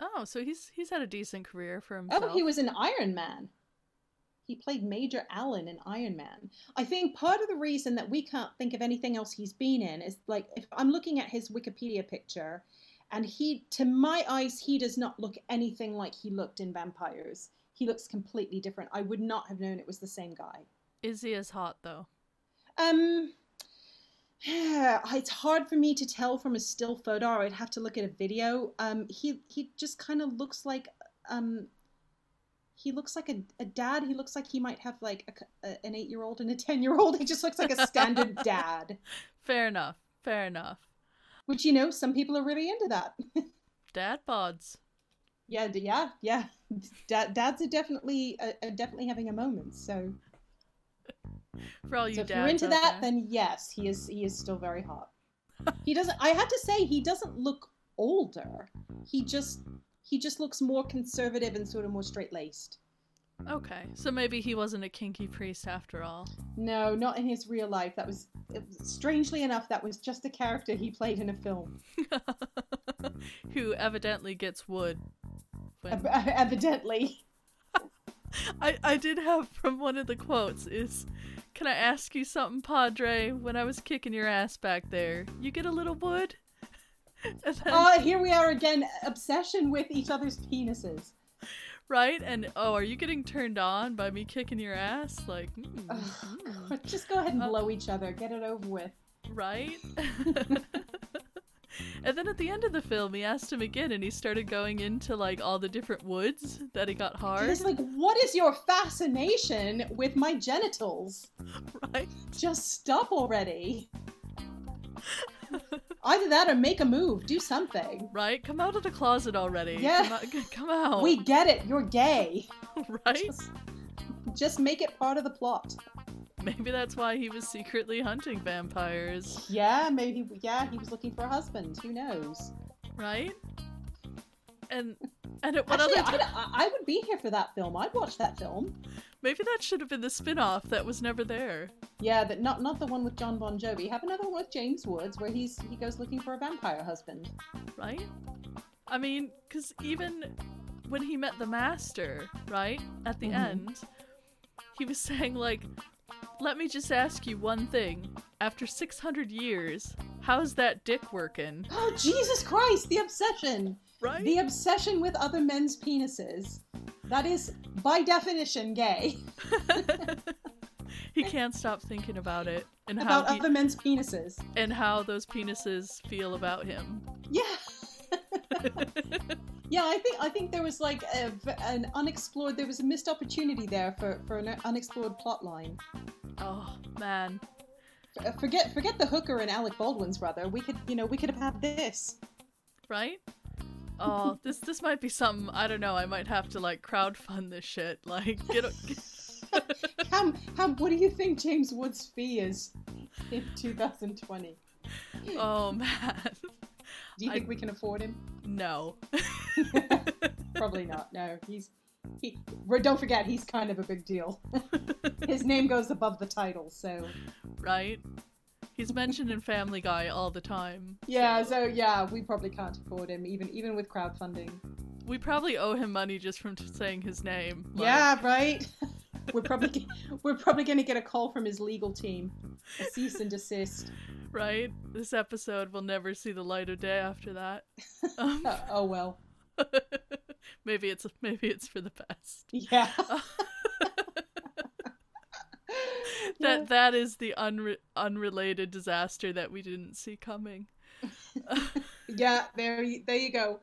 Oh, so he's he's had a decent career for oh, himself. Oh, he was in Iron Man. He played Major Allen in Iron Man. I think part of the reason that we can't think of anything else he's been in is like if I'm looking at his Wikipedia picture, and he, to my eyes, he does not look anything like he looked in Vampires. He looks completely different. I would not have known it was the same guy. Is he as hot though? Um, yeah, it's hard for me to tell from a still photo. I'd have to look at a video. Um, he he just kind of looks like um, he looks like a, a dad. He looks like he might have like a a an eight year old and a ten year old. He just looks like a standard dad. Fair enough. Fair enough. Which you know, some people are really into that. Dad bods. yeah, yeah, yeah. Dad, dads are definitely uh, are definitely having a moment. So, For all you so if you're into that, there. then yes, he is. He is still very hot. he doesn't. I had to say, he doesn't look older. He just he just looks more conservative and sort of more straight laced. Okay, so maybe he wasn't a kinky priest after all. No, not in his real life. That was strangely enough that was just a character he played in a film. Who evidently gets wood. When... Ev- Evidently. I, I did have from one of the quotes is Can I ask you something, Padre? When I was kicking your ass back there, you get a little wood? And then, Oh, here we are again. Obsession with each other's penises. right? And oh, are you getting turned on by me kicking your ass? Like, mm, Ugh, mm, just go ahead and Uh, blow each other. Get it over with. right? and then at the end of the film, he asked him again, and he started going into like all the different woods that he got hard, it's like, what is your fascination with my genitals? right? Just stop already. Either that or make a move. Do something. Right? Come out of the closet already. Yeah. Come out. Come out. We get it. You're gay. right? Just, just make it part of the plot. Maybe that's why he was secretly hunting vampires, Yeah, maybe. Yeah, he was looking for a husband. Who knows? right? And and at what Actually, other time? I I would be here for that film. I'd watch that film. Maybe that should have been the spin-off that was never there. Yeah, but not not the one with Jon Bon Jovi. Have another one with James Woods where he's he goes looking for a vampire husband. right? I mean, because even when he met the master, right, at the Mhm. end, he was saying, like, let me just ask you one thing. After 600 years, how's that dick working? Oh Jesus Christ! The obsession. Right? The obsession with other men's penises. That is, by definition, gay. he can't stop thinking about it and About how he, other men's penises. and how those penises feel about him. Yeah. yeah, I think I think there was like a, an unexplored. There was a missed opportunity there for for an unexplored plot line. Oh man, Uh, Forget forget the hooker and Alec Baldwin's brother. We could you know we could have had this. right? Oh, this this might be something I don't know. I might have to like crowdfund this shit. Like get, a, How, how what do you think James Woods' fee is in 2020? Oh man. Do you I- think we can afford him? No. Probably not. No, he's he. Don't forget, he's kind of a big deal. His name goes above the title, so right? He's mentioned in Family Guy all the time. yeah. So yeah, we probably can't afford him, even even with crowdfunding. We probably owe him money just from t- saying his name. like- Yeah, right. we're probably we're probably going to get a call from his legal team, a cease and desist. Right? This episode will never see the light of day after that. Um, Uh, oh well. maybe it's maybe it's for the best. Yeah. That that is the unre- unrelated disaster that we didn't see coming. yeah. There, you, there you go.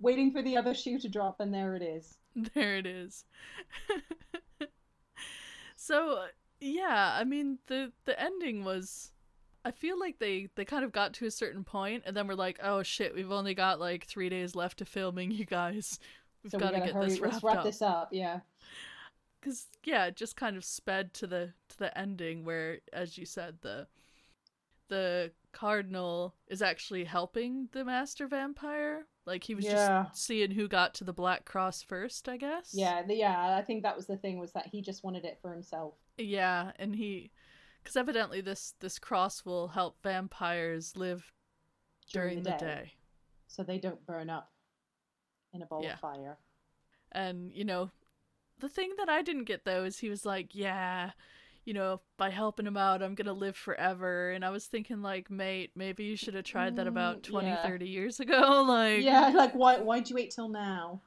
Waiting for the other shoe to drop, and there it is. There it is. so yeah, I mean the the ending was I feel like they they kind of got to a certain point and then we're like, "Oh shit, we've only got like 3 days left to filming, you guys. We've so got to get hurry. this Let's wrapped wrap up." this up. Yeah. Cuz yeah, it just kind of sped to the to the ending where as you said the the cardinal is actually helping the master vampire. Like he was Yeah. just seeing who got to the black cross first, I guess. Yeah. The, yeah. I think that was the thing was that he just wanted it for himself. Yeah, and he, because evidently this this cross will help vampires live during, the, day. so they don't burn up in a ball Yeah. of fire. And you know, the thing that I didn't get though is he was like, "Yeah, you know, by helping him out, I'm gonna live forever." And I was thinking, like, mate, maybe you should have tried that about Mm, 20, yeah. 30 years ago. Like, yeah. Like why? Why'd you wait till now?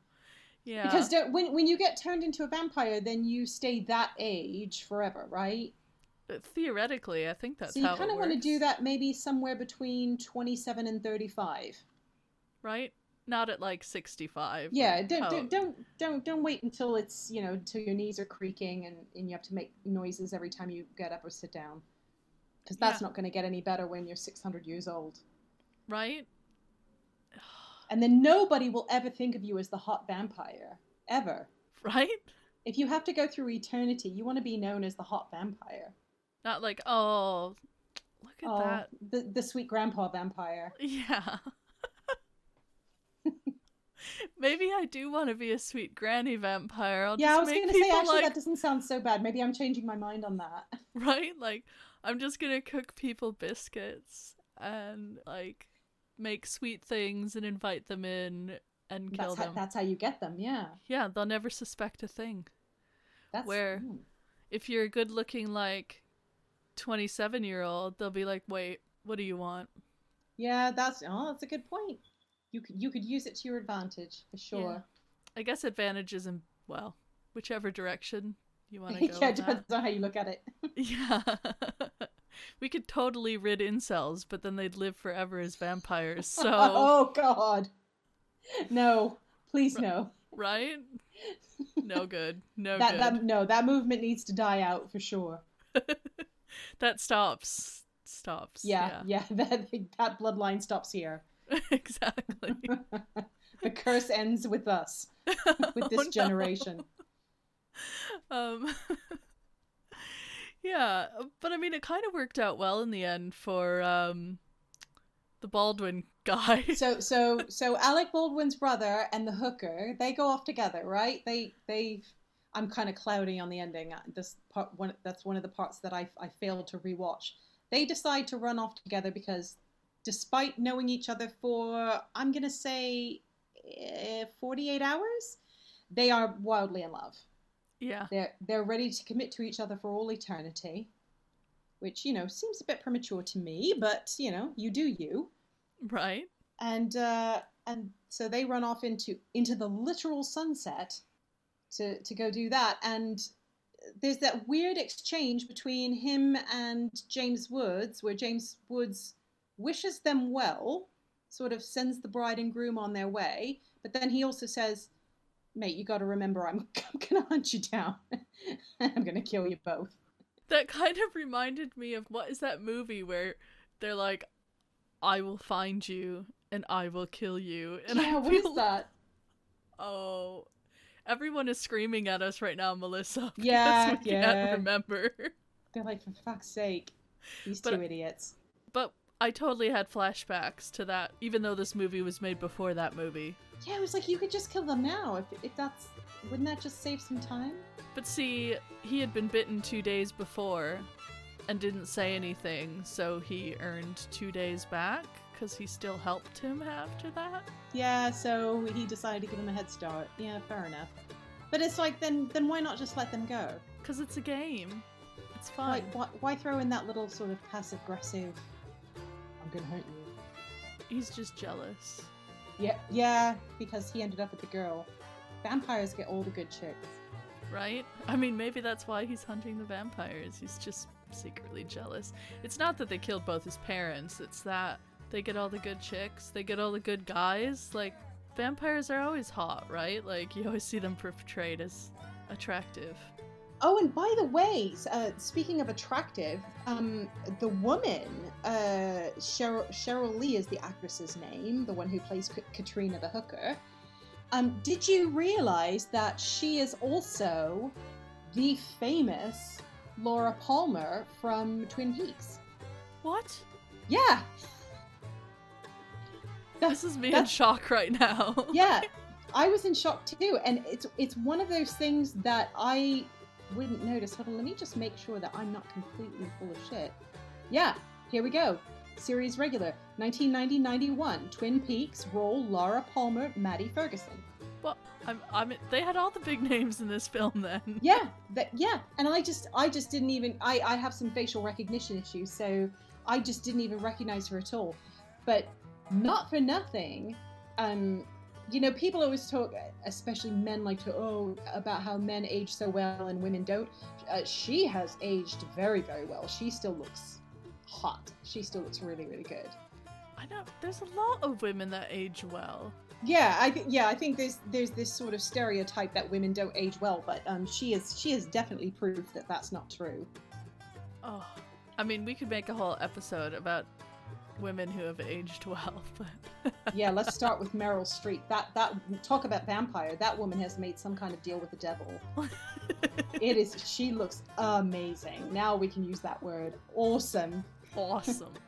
yeah, Because when when you get turned into a vampire, then you stay that age forever, right? uh, theoretically, I think that's so you kind of want to do that maybe somewhere between twenty-seven and thirty-five. right? Not at like sixty-five. Yeah, don't, don't oh. don't don't don't wait until it's you know until your knees are creaking and, and you have to make noises every time you get up or sit down, because that's Yeah. not going to get any better when you're six hundred years old. right? And then nobody will ever think of you as the hot vampire ever. Right? If you have to go through eternity, you want to be known as the hot vampire. Not like, oh, look at Oh, that. the the sweet grandpa vampire. Yeah. Maybe I do want to be a sweet granny vampire. I'll yeah, I was going to say actually like that doesn't sound so bad. Maybe I'm changing my mind on that. right, like I'm just gonna cook people biscuits and like make sweet things and invite them in and kill That's how, them. that's how you get them. Yeah, Yeah, they'll never suspect a thing. that's Where-. If you're a good-looking like 27-year-old, they'll be like, "Wait, what do you want?" Yeah, that's oh, that's a good point. You could you could use it to your advantage for sure. I guess advantages in well, whichever direction you want to Yeah, go. it with that. depends on how you look at it. Yeah. we could totally rid incels, but then they'd live forever as vampires. So, oh God, no, please no. right? No good. No that good. that no, that movement needs to die out for sure. That stops. Stops. Yeah, yeah, that that bloodline stops here. exactly. The curse ends with us, with this Oh, no. generation. Um Yeah, but I mean it kind of worked out well in the end for um the Baldwin guy. So so so Alec Baldwin's brother and the hooker, they go off together, right? They they I'm kind of cloudy on the ending. Uh, This part one that's one of the parts that I I failed to rewatch. They decide to run off together because despite knowing each other for I'm going to say eh, 48 hours, they are wildly in love. yeah. They're they're ready to commit to each other for all eternity, which you know seems a bit premature to me, but you know you do you Right. and uh, and so they run off into into the literal sunset to to go do that and there's that weird exchange between him and James Woods where James Woods wishes them well sort of sends the bride and groom on their way but then he also says mate you got to remember I'm, I'm gonna hunt you down I'm gonna kill you both That kind of reminded me of what is that movie where they're like, I will find you and I will kill you. And yeah I what is feel- that Oh. Everyone is screaming at us right now, Melissa. Yeah, we yeah. can't remember. they're like for fuck's sake these But- two idiots But I totally had flashbacks to that, even though this movie was made before that movie. Yeah, it was like you could just kill them now if, if that's wouldn't that just save some time? But see, he had been bitten two days before and didn't say anything, so he earned two days back because he still helped him after that. Yeah, so he decided to give him a head start. Yeah, fair enough. But it's like then then why not just let them go? Because it's a game. It's Why, fun. why, why throw in that little sort of passive aggressive? I'm gonna hurt you. He's just jealous. Yeah, yeah, because he ended up with the girl. Vampires get all the good chicks. right? I mean, maybe that's why he's hunting the vampires. He's just secretly jealous. It's not that they killed both his parents, it's that they get all the good chicks, they get all the good guys. Like, vampires are always hot, right? Like, you always see them portrayed as attractive. Oh, and by the way, uh, speaking of attractive, um, the woman, uh, Cheryl, Cheryl Lee is the actress's name, the one who plays K- Katrina the hooker. Um, did you realize that she is also the famous Laura Palmer from Twin Peaks? What? Yeah, This is me in shock right now. yeah. I was in shock too, and it's it's one of those things that I wouldn't notice. Hold on, let me just make sure that I'm not completely full of shit. Yeah, here we go. Series regular, 1990-91, Twin Peaks, role Laura Palmer, Maddie Ferguson. Well, I'm, I'm, they had all the big names in this film then. Yeah, that yeah, and I just I just didn't even I I have some facial recognition issues, so I just didn't even recognize her at all. But not for nothing, um, you know, people always talk, especially men like to oh about how men age so well and women don't. Uh, she has aged very very well. She still looks hot. She still looks really really good. I know, there's a lot of women that age well. Yeah, I think yeah, I think there's there's this sort of stereotype that women don't age well, but um, she is she is definitely proof that that's not true. Oh, I mean, we could make a whole episode about women who have aged well, but yeah, let's start with Meryl Streep. That that talk about vampire. That woman has made some kind of deal with the devil. It is. She looks amazing. Now we can use that word. Awesome. Awesome.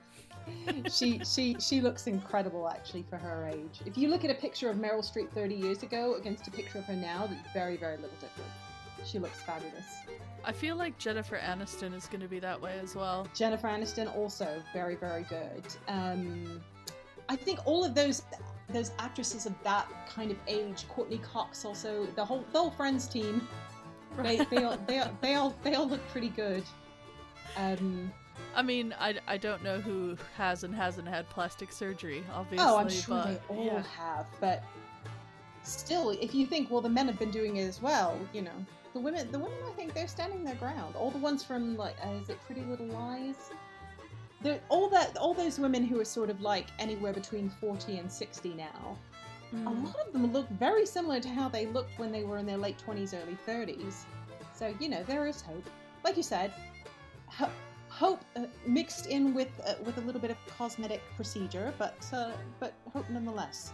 She she she looks incredible actually for her age. If you look at a picture of Meryl Streep 30 years ago against a picture of her now, there's very very little difference. She looks fabulous. I feel like Jennifer Aniston is going to be that way as well. Jennifer Aniston also very very good. Um, I think all of those those actresses of that kind of age, Courteney Cox also, the whole the whole Friends team, they they all, they all, they all they all look pretty good. Um, I mean, I, I don't know who has and hasn't had plastic surgery, obviously. oh, I'm sure but they all yeah. have, but still, if you think, well, the men have been doing it as well, you know, the women, the women, I think they're standing their ground. All the ones from like, uh, is it Pretty Little Lies? The, all that, all those women who are sort of like anywhere between 40 and 60 now. a Mm. lot of them look very similar to how they looked when they were in their late 20s, early 30s. So, you know, there is hope. Like you said, hope uh, mixed in with uh, with a little bit of cosmetic procedure, but uh, but hope nonetheless.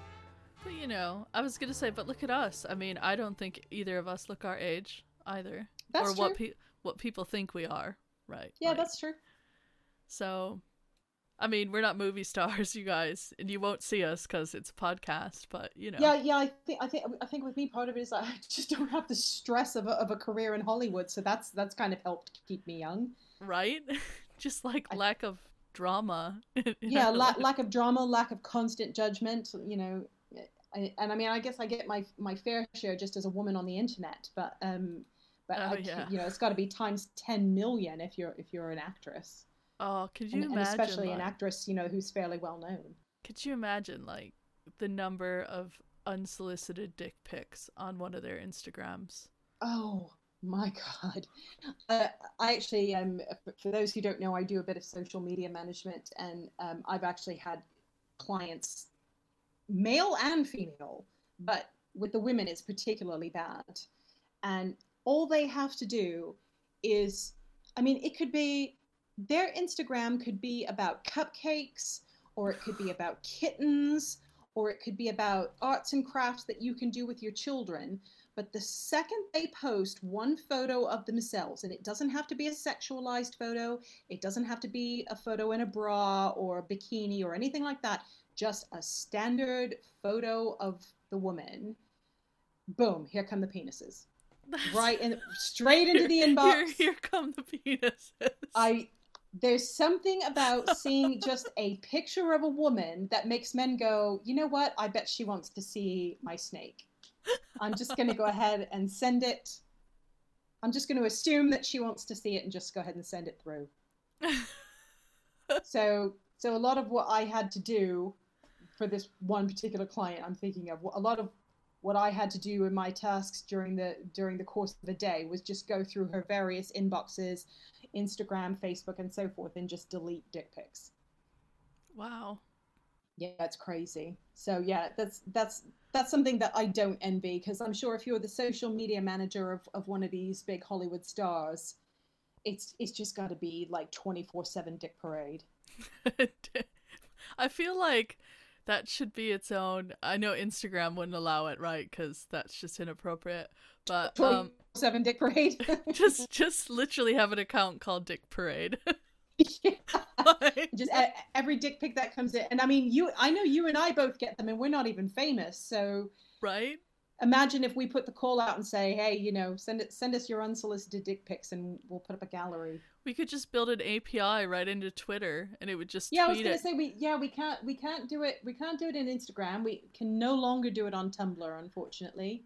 But you know, I was gonna say, but look at us. I mean, I don't think either of us look our age either, That's or true. what pe- what people think we are, right? yeah, Like, that's true. so. I mean, we're not movie stars, you guys, and you won't see us because it's a podcast. But you know, Yeah, yeah. I think I think I think with me, part of it is I just don't have the stress of a, of a career in Hollywood, so that's that's kind of helped keep me young. Right? Just like I- lack of drama. yeah la- lack of drama lack of constant judgment you know I, and i mean i guess i get my my fair share just as a woman on the internet but um but Oh, I, yeah. you know it's got to be times 10 million if you're if you're an actress Oh, could you and, and imagine? especially an actress you know who's fairly well known Could you imagine like the number of unsolicited dick pics on one of their Instagrams? oh my god uh, i actually um for- those who don't know i do a bit of social media management and um, i've actually had clients male and female but with the women it's particularly bad and all they have to do is i mean it could be their instagram could be about cupcakes or it could be about kittens or it could be about arts and crafts that you can do with your children. But the second they post one photo of themselves, and it doesn't have to be a sexualized photo, it doesn't have to be a photo in a bra or a bikini or anything like that, just a standard photo of the woman, boom, here come the penises. Right and straight into the inbox. Here, here come the penises. I there's something about seeing just a picture of a woman that makes men go, you know what? I bet she wants to see my snake. I'm just going to go ahead and send it. I'm just going to assume that she wants to see it and just go ahead and send it through. so, so a lot of what I had to do for this one particular client, I'm thinking of a lot of what I had to do in my tasks during the during the course of the day was just go through her various inboxes, Instagram, Facebook, and so forth, and just delete dick pics. Wow. Yeah, it's crazy. So yeah, that's that's that's something that I don't envy because I'm sure if you're the social media manager of, of one of these big Hollywood stars, it's it's just got to be like 24/7 dick parade. I feel like that should be its own. I know Instagram wouldn't allow it, right? Because that's just inappropriate. But um, seven Dick Parade. just just literally have an account called Dick Parade. yeah. just every dick pic that comes in, and I mean, you. I know you and I both get them, and we're not even famous, so right imagine if we put the call out and say, "Hey, you know, send it, send us your unsolicited dick pics, and we'll put up a gallery." We could just build an API right into Twitter, and it would just yeah. I was gonna it. say we yeah we can't we can't do it we can't do it in Instagram. We can no longer do it on Tumblr, unfortunately.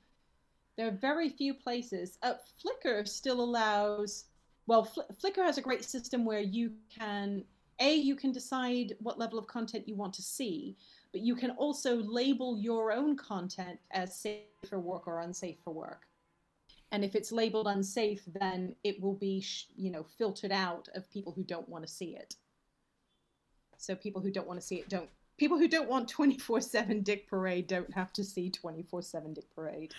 There are very few places. Uh, Flickr still allows. Well, Fl- Flickr has a great system where you can a you can decide what level of content you want to see but you can also label your own content as safe for work or unsafe for work. And if it's labeled unsafe, then it will be, you know, filtered out of people who don't want to see it. So people who don't want to see it don't. People who don't want 24/7 Dick Parade don't have to see 24/7 Dick Parade.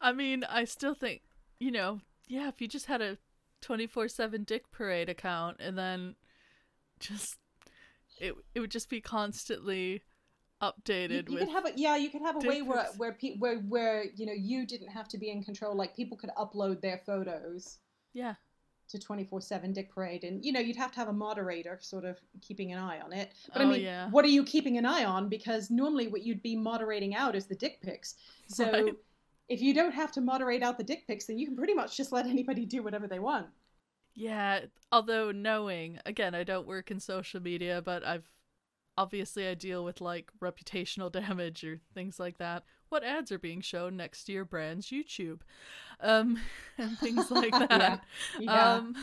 I mean, I still think, you know, yeah, if you just had a 24/7 Dick Parade account and then just it it would just be constantly updated. You, you could have a yeah, you could have a way where where, pe- where where you know you didn't have to be in control. Like people could upload their photos. Yeah. To twenty four seven Dick Parade, and you know you'd have to have a moderator sort of keeping an eye on it. But oh, I mean, yeah. what are you keeping an eye on? Because normally what you'd be moderating out is the dick pics. So right. If you don't have to moderate out the dick pics, then you can pretty much just let anybody do whatever they want. Yeah, although knowing, again, I don't work in social media, but I've obviously I deal with like reputational damage or things like that. What ads are being shown next to your brand's YouTube? Um, and things like that. yeah. yeah. Um,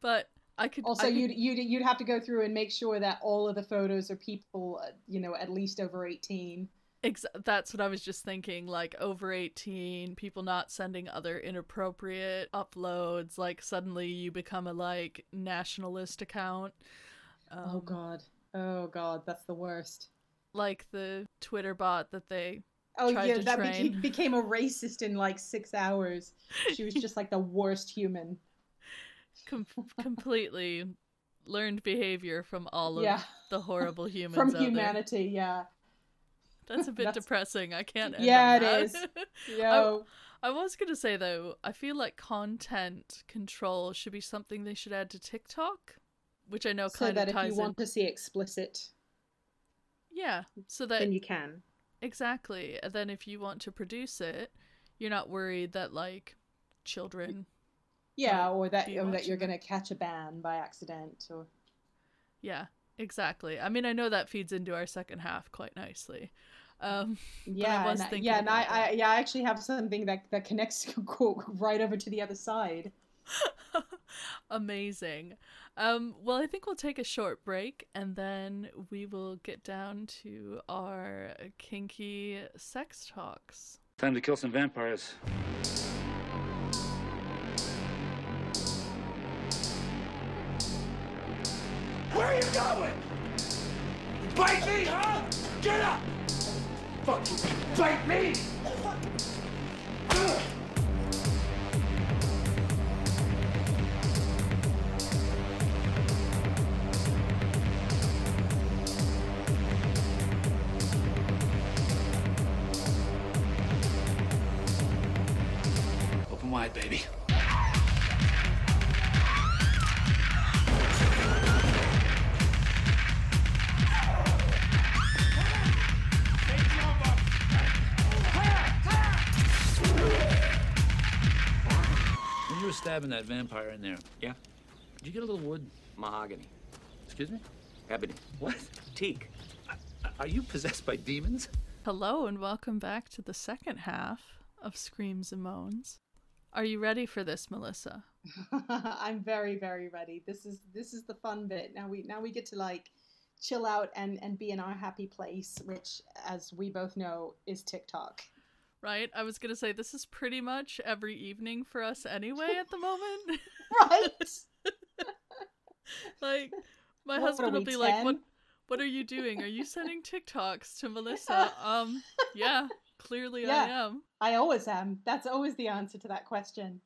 but I could also I could... you'd you'd you'd have to go through and make sure that all of the photos are people, uh, you know, at least over eighteen. Ex- that's what I was just thinking. Like over 18, people not sending other inappropriate uploads. Like suddenly you become a like nationalist account. Oh, um, oh God. Oh god, that's the worst. Like the Twitter bot that they Oh yeah, that became, became a racist in like six hours. She was just like the worst human. Com- completely learned behavior from all of yeah. the horrible humans from humanity. Yeah, that's a bit that's... depressing. I can't. yeah, it that. is. Yo. I, I was gonna say though, I feel like content control should be something they should add to TikTok which I know so kind of ties So that if you in... want to see explicit, yeah, so that then you can exactly. And then if you want to produce it, you're not worried that like children, yeah, or that or that you're gonna catch a ban by accident, or yeah, exactly. I mean, I know that feeds into our second half quite nicely. Um, yeah, and yeah, and I, I, yeah, I actually have something that that connects right over to the other side. Amazing. Um, well, I think we'll take a short break and then we will get down to our kinky sex talks. Time to kill some vampires. Where are you going? Bite me, huh? Get up! Fuck you! Bite me! Stabbing that vampire in there, Yeah? did you get a little wood? Mahogany. Excuse me? Ebony. What? Teak. Are you possessed by demons? Hello and welcome back to the second half of Screams and Moans. Are you ready for this, Melissa? I'm very, very ready. This is this is the fun bit. Now we now we get to like chill out and and be in our happy place, which, as we both know, is TikTok. Right? I was gonna say this is pretty much every evening for us anyway at the moment. Right. like my What, husband will be like, "What what are you doing? Are you sending TikToks to Melissa?" um, yeah, clearly I am. I always am. That's always the answer to that question.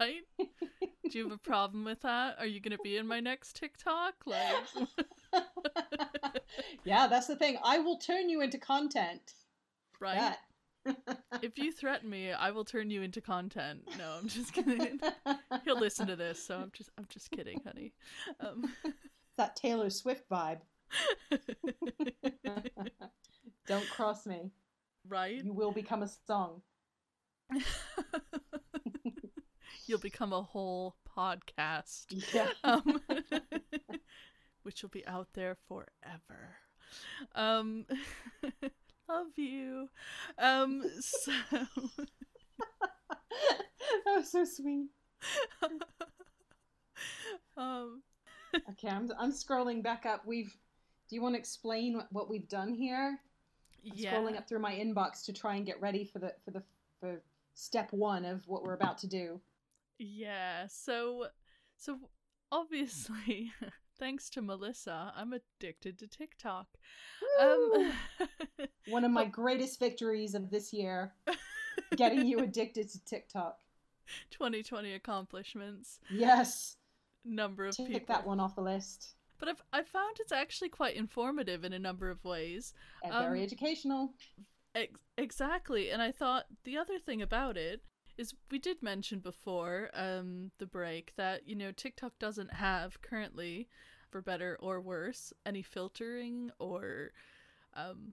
Right? Do you have a problem with that? Are you gonna be in my next TikTok? Like yeah, that's the thing. I will turn you into content. right? That. If you threaten me, I will turn you into content. No, I'm just kidding. He'll listen to this, so I'm just I'm just kidding, honey. Um, that Taylor Swift vibe. Don't cross me. right? You will become a song. You'll become a whole podcast, Yeah. um, which will be out there forever. Um, love you. Um, so that was so sweet. um, Okay, I'm I'm scrolling back up. We've. Do you want to explain what- we've done here? I'm yeah. scrolling up through my inbox to try and get ready for the for the for step one of what we're about to do. Yeah, so so obviously, thanks to Melissa, I'm addicted to TikTok. Um One of my greatest victories of this year, getting you addicted to TikTok. 2020 accomplishments, Yes, number of take people. that one off the list. But I've I found it's actually quite informative in a number of ways. And very Um, educational. Ex- exactly, and I thought the other thing about it is we did mention before um the break that you know TikTok doesn't have currently for better or worse any filtering or um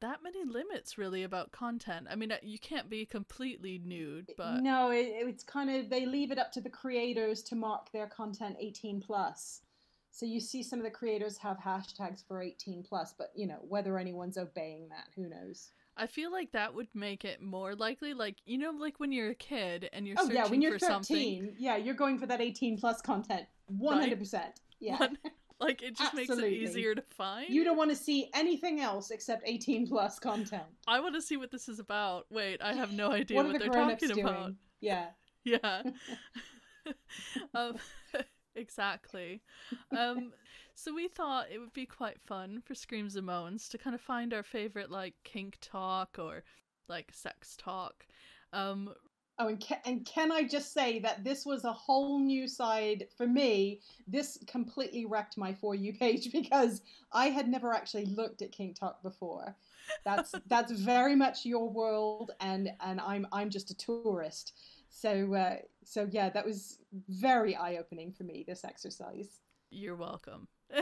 that many limits really about content. I mean uh, you can't be completely nude, but no, it, it's kind of they leave it up to the creators to mark their content 18 plus. So you see some of the creators have hashtags for 18 plus, but you know whether anyone's obeying that, who knows? I feel like that would make it more likely like you know like when you're a kid and you're Oh searching yeah, when you're for 13, something yeah, you're going for that 18 plus content, 100. percent Yeah, One- like it just makes it easier to find. you don't want to see anything else except 18 plus content. I want to see what this is about. Wait, I have no idea what what, the they're talking doing? about. Yeah. Yeah. um, exactly. Um, so we thought it would be quite fun for Screams and Moans to kind of find our favorite like kinkTok or like sex talk. Um, Oh, and can, and can I just say that this was a whole new side for me? This completely wrecked my for you page because I had never actually looked at kinkTok before. That's that's very much your world, and and I'm I'm just a tourist. So uh, so yeah, that was very eye opening for me. This exercise. you're welcome.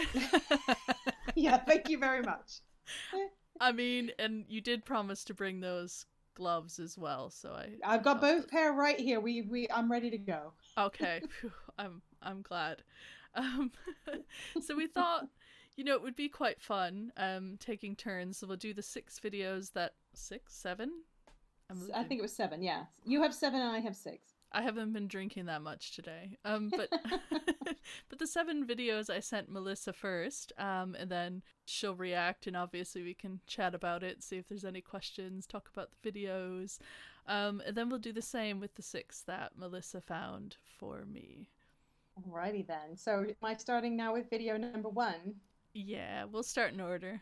Yeah, thank you very much. I mean, and you did promise to bring those gloves as well, so I. I've got both pair right here. We we I'm ready to go. Okay, I'm I'm glad. Um, so we thought, you know, it would be quite fun, um, taking turns. So we'll do the six videos that six, seven. I think it was seven. Yeah, you have seven and I have six. I haven't been drinking that much today. Um, but but the seven videos I sent Melissa first, um, and then she'll react, and obviously we can chat about it, see if there's any questions, talk about the videos, um, and then we'll do the same with the six that Melissa found for me. Alrighty then. So am I starting now with video number one? Yeah, we'll start in order.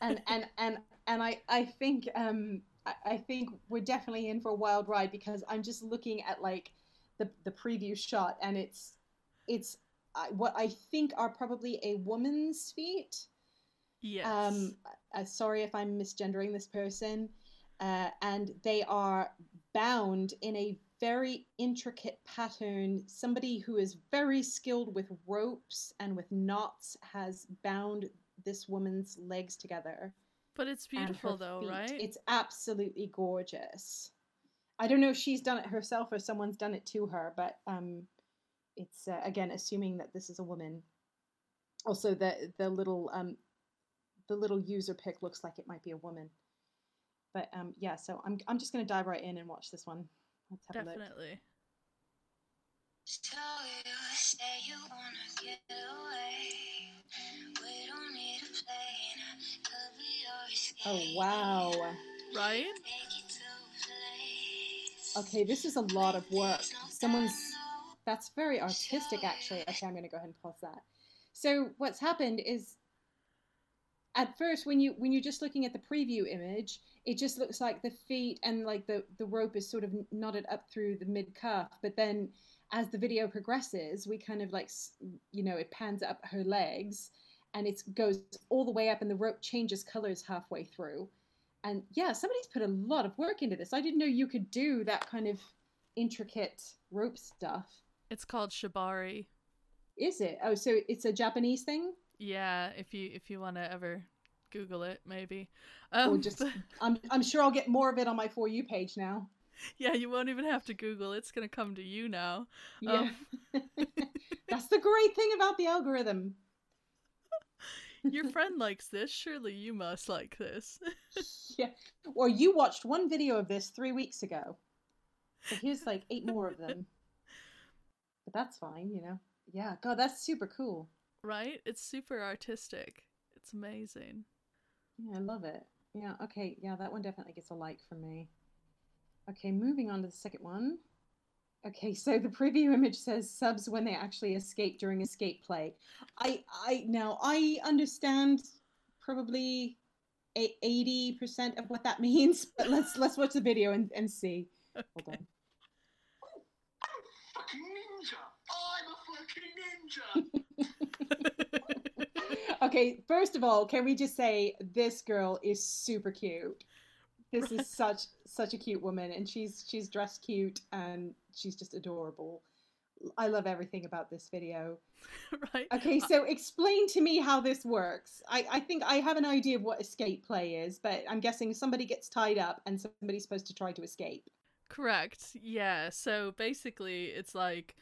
And and and and I I think um I, I think we're definitely in for a wild ride because I'm just looking at like the the preview shot and it's it's what I think are probably a woman's feet. Yes. Um, uh, sorry if I'm misgendering this person. Uh, and they are bound in a very intricate pattern. Somebody who is very skilled with ropes and with knots has bound this woman's legs together. But it's beautiful though, feet. right? It's absolutely gorgeous. I don't know if she's done it herself or someone's done it to her, but um, it's uh, again assuming that this is a woman. Also, the the little um, the little user pick looks like it might be a woman. But um, yeah, so I'm I'm just gonna dive right in and watch this one. Let's have a look. Definitely. So you say you wanna get away. Oh wow. Right? Take you to a place. Okay, this is a lot of work. Someone's that's very artistic actually. Okay, I'm gonna go ahead and pause that. So what's happened is at first when you when you're just looking at the preview image, it just looks like the feet and like the the rope is sort of knotted up through the mid cuff, but then as the video progresses, we kind of like you know, it pans up her legs and it goes all the way up and the rope changes colors halfway through. And yeah, somebody's put a lot of work into this. I didn't know you could do that kind of intricate rope stuff. It's called shibari. Is it? Oh, so it's a Japanese thing? Yeah, if you if you want to ever Google it, maybe. or Um, just I'm I'm sure I'll get more of it on my for you page now. yeah, you won't even have to Google. It's gonna come to you now. Yeah. Um, That's the great thing about the algorithm. Your friend likes this. Surely you must like this. Yeah. Or you watched one video of this three weeks ago. So here's like eight more of them. But that's fine, you know. Yeah. God, that's super cool. right? It's super artistic. It's amazing. Yeah, I love it. Yeah, okay. Yeah, that one definitely gets a like from me. Okay, moving on to the second one. Okay, so the preview image says subs when they actually escape during escape play. I I now I understand probably a- 80% of what that means, but let's let's watch the video and, and see. Hold on. Ninja! I'm a fucking ninja! Okay, first of all, can we just say this girl is super cute. This is such such a cute woman and she's she's dressed cute and she's just adorable. I love everything about this video. right? Okay, so explain to me how this works. I, I think I have an idea of what escape play is, but I'm guessing somebody gets tied up and somebody's supposed to try to escape. Correct. Yeah. So basically, it's like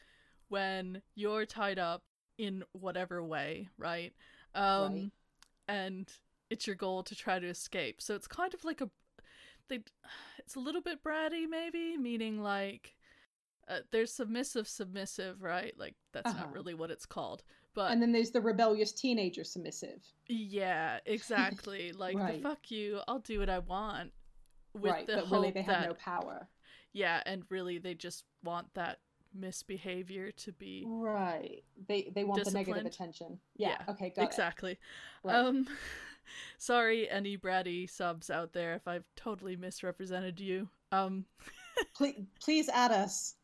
when you're tied up in whatever way, right? Um, Right. and it's your goal to try to escape. So it's kind of like a, they, it's a little bit bratty, maybe, meaning like. Uh, there's submissive, submissive, right? Like that's Uh-huh. not really what it's called, but And then there's the rebellious teenager submissive. yeah, exactly. Like Right. the fuck you, I'll do what I want. With right, the but really they have that no power. yeah, and really they just want that misbehavior to be Right. They they want the negative attention. Yeah. Yeah, okay, got exactly. it. Right. Um sorry any bratty subs out there if I've totally misrepresented you. Um please, please add us.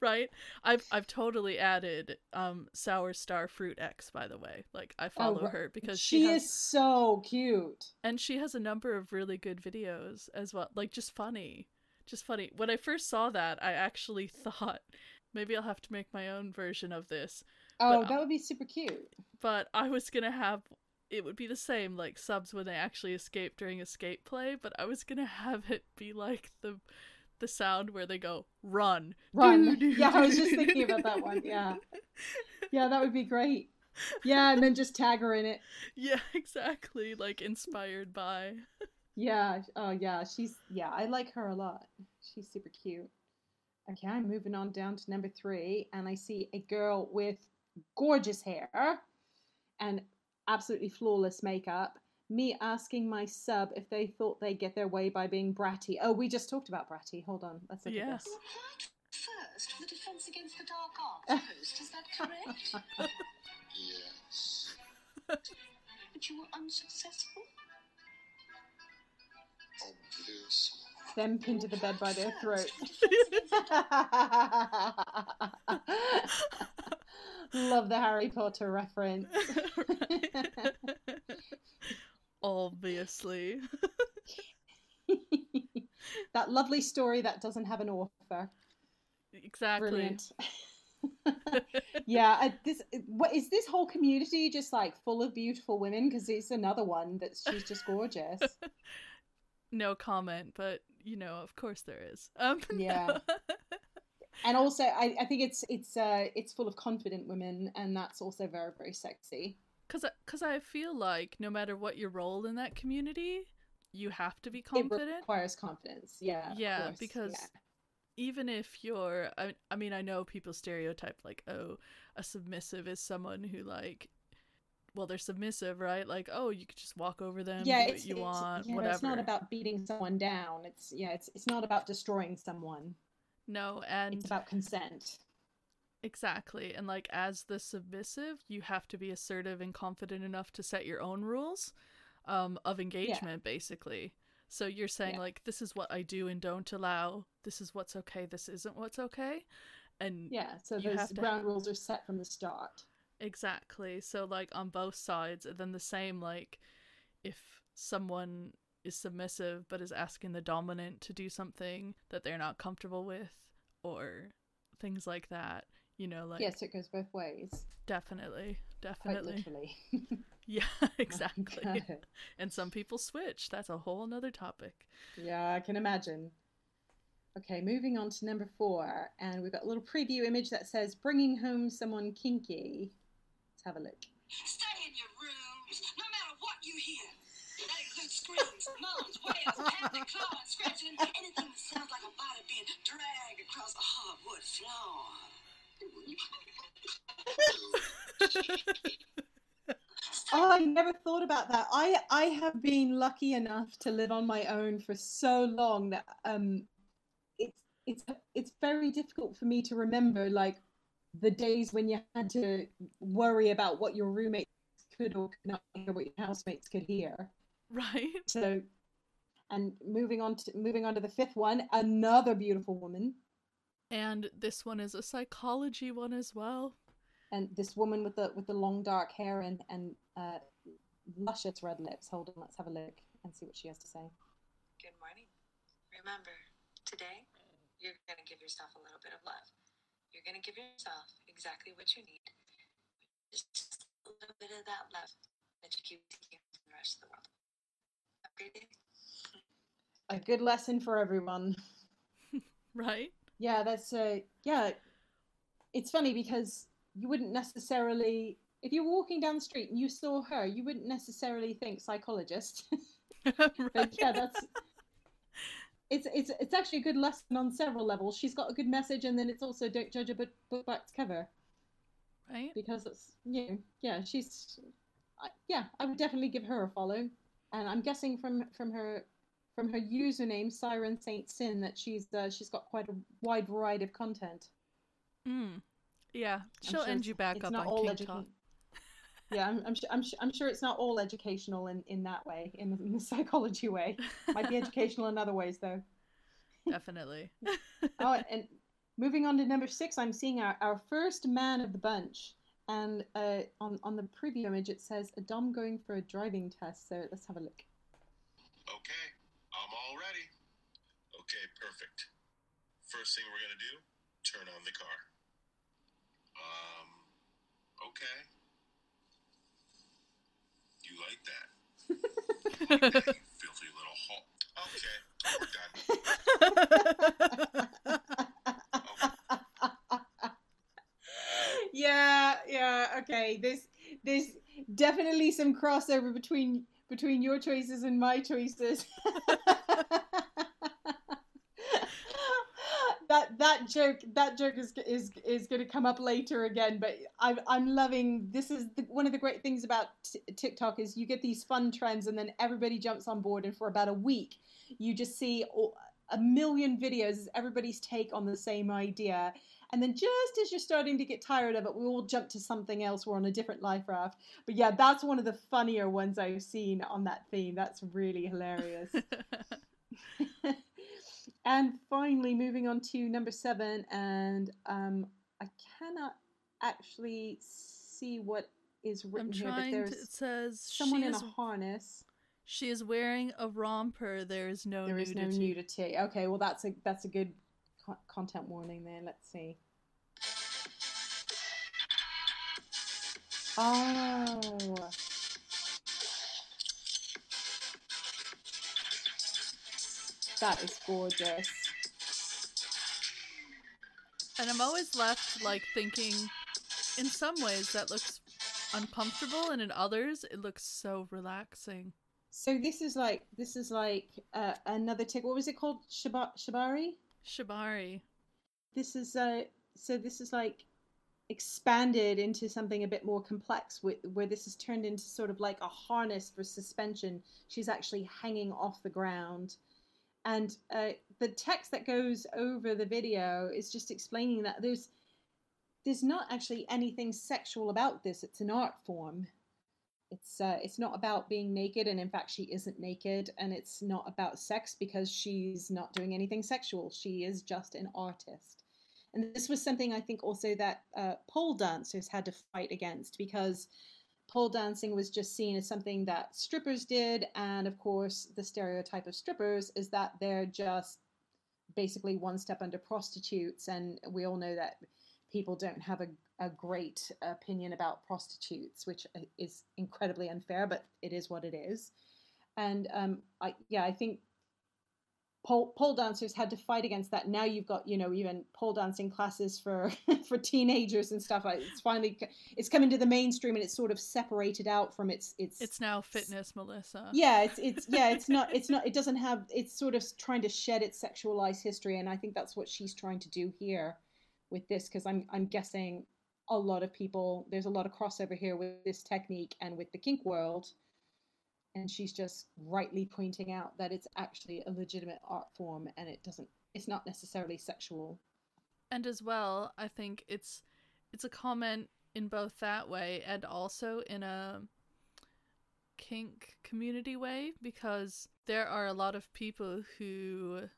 right? I've I've totally added um Sour Star Fruit X by the way. Like I follow Oh, her because she, she, has is so cute. and she has a number of really good videos as well. Like just funny. Just funny. When I first saw that, I actually thought maybe I'll have to make my own version of this. Oh, But, that would be super cute. but I was gonna have it would be the same like subs when they actually escape during escape play, but I was gonna have it be like the the sound where they go run. Run. Yeah, I was just thinking about that one. Yeah. Yeah, that would be great. Yeah, and then just tag her in it. yeah, exactly. Like inspired by. Yeah. Oh, yeah. She's yeah. I like her a lot. She's super cute. Okay, I'm moving on down to number three, and I see a girl with gorgeous hair and absolutely flawless makeup. Me asking my sub if they thought they'd get their way by being bratty. Oh, we just talked about bratty. Hold on, let's look Yeah. at this. You first for the Defence Against the Dark Arts post, is that correct? Yes. but you were unsuccessful? Obvious. Them pinned to the bed by their throat. Love the Harry Potter reference. Obviously. that lovely story that doesn't have an author. exactly. Brilliant. yeah, I, this what is this whole community just like full of beautiful women? Because it's another one that she's just gorgeous. No comment, but you know, of course there is. Um, Yeah. And also, I, I think it's it's uh it's full of confident women, and that's also very very sexy. Cause, I- cause I feel like no matter what your role in that community, you have to be confident. It requires confidence. Yeah. Yeah, because yeah. even if you're I, I mean i know people stereotype like oh a submissive is someone who like well they're submissive right like oh you could just walk over them yeah, do it's, what you want yeah, whatever it's not about beating someone down. It's yeah, it's it's not about destroying someone. No and It's about consent. exactly and like as the submissive you have to be assertive and confident enough to set your own rules um of engagement basically so you're saying Yeah. like this is what i do and don't allow this is what's okay this isn't what's okay and Yeah, so those ground rules are set from the start. Exactly. So like on both sides, and then the same like if someone is submissive but is asking the dominant to do something that they're not comfortable with or things like that, you know, like yes, it goes both ways. definitely, Quite definitely. literally. Yeah, exactly. God. and some people switch. That's a whole nother topic. Yeah, I can imagine. Okay, moving on to number four, and we've got a little preview image that says "Bringing home someone kinky." Let's have a look. Stay clawing, scratching, anything that sounds like a body being dragged across a hardwood floor. Oh, I never thought about that. I I have been lucky enough to live on my own for so long that um, it's it's it's very difficult for me to remember like the days when you had to worry about what your roommates could or could not hear, what your housemates could hear. Right? So, and moving on to moving on to the fifth one, another beautiful woman, And this one is a psychology one as well. and this woman with the with the long dark hair and and uh, luscious red lips. Hold on, let's have a look and see what she has to say. Good morning. Remember, today you're going to give yourself a little bit of love. You're going to give yourself exactly what you need. Just a little bit of that love that you keep taking from the rest of the world. Have a great day. A good lesson for everyone. Right? Yeah, that's a yeah. It's funny because you wouldn't necessarily, if you're walking down the street and you saw her, you wouldn't necessarily think psychologist. but yeah, that's it's it's it's actually a good lesson on several levels. She's got a good message, and then it's also don't judge a book, book by its cover right? because it's you know, yeah she's I, yeah I would definitely give her a follow, and I'm guessing from from her from her username Siren Saint Sin that she's uh, she's got quite a wide variety of content. Mm. Yeah, she'll sure end you back up on kinkTok. Yeah, I'm I'm, su- I'm, I'm sure it's not all educational in, in that way, in, in the psychology way. Might be educational in other ways though. Definitely. oh, and moving on to number six, I'm seeing our, our first man of the bunch. And uh, on, on the preview image, it says a Dom going for a driving test. So let's have a look. Okay, I'm all ready. Okay, perfect. First thing we're gonna do, turn on the car. Um, okay. You like that? You filthy little hole. Okay, we're done. Yeah, yeah, okay. There's there's definitely some crossover between between your choices and my choices. that that joke that joke is is is going to come up later again but i'm i'm loving this is the, one of the great things about t- tiktok is you get these fun trends and then everybody jumps on board and for about a week you just see all, a million videos as everybody's take on the same idea and then just as you're starting to get tired of it we all jump to something else we're on a different life raft but yeah that's one of the funnier ones i've seen on that theme that's really hilarious and finally, moving on to number seven, and um, I cannot actually see what is I'm written here, but trying to. there's It says someone in a is harness. She is wearing a romper. There is no There is nudity. no nudity. Okay, well that's a that's a good content warning there. Let's see. Oh. That is gorgeous. And I'm always left like thinking, in some ways that looks uncomfortable, and in others it looks so relaxing. So this is like this is like uh, another tick. What was it called? Shiba- shibari. Shibari. This is uh so this is like expanded into something a bit more complex with, where this is turned into sort of like a harness for suspension. She's actually hanging off the ground. And uh, the text that goes over the video is just explaining that there's there's not actually anything sexual about this. It's an art form it's uh, it's not about being naked and in fact she isn't naked and it's not about sex because she's not doing anything sexual she is just an artist and this was something I think also that uh, pole dancers had to fight against because pole dancing was just seen as something that strippers did. And of course, the stereotype of strippers is that they're just basically one step under prostitutes. And we all know that people don't have a, a great opinion about prostitutes, which uh, is incredibly unfair, but it is what it is. And um, I, yeah, I think pole, pole dancers had to fight against that. Now you've got you know even pole dancing classes for for teenagers and stuff. It's finally it's coming to the mainstream and it's sort of separated out from its its. It's now fitness, Melissa. yeah, it's it's yeah, it's not it's not it doesn't have it's sort of trying to shed its sexualized history, and I think that's what she's trying to do here with this because I'm I'm guessing a lot of people there's a lot of crossover here with this technique and with the kink world and she's just rightly pointing out that it's actually a legitimate art form and it doesn't it's not necessarily sexual And as well, I think it's it's a comment in both that way and also in a kink community way because there are a lot of people who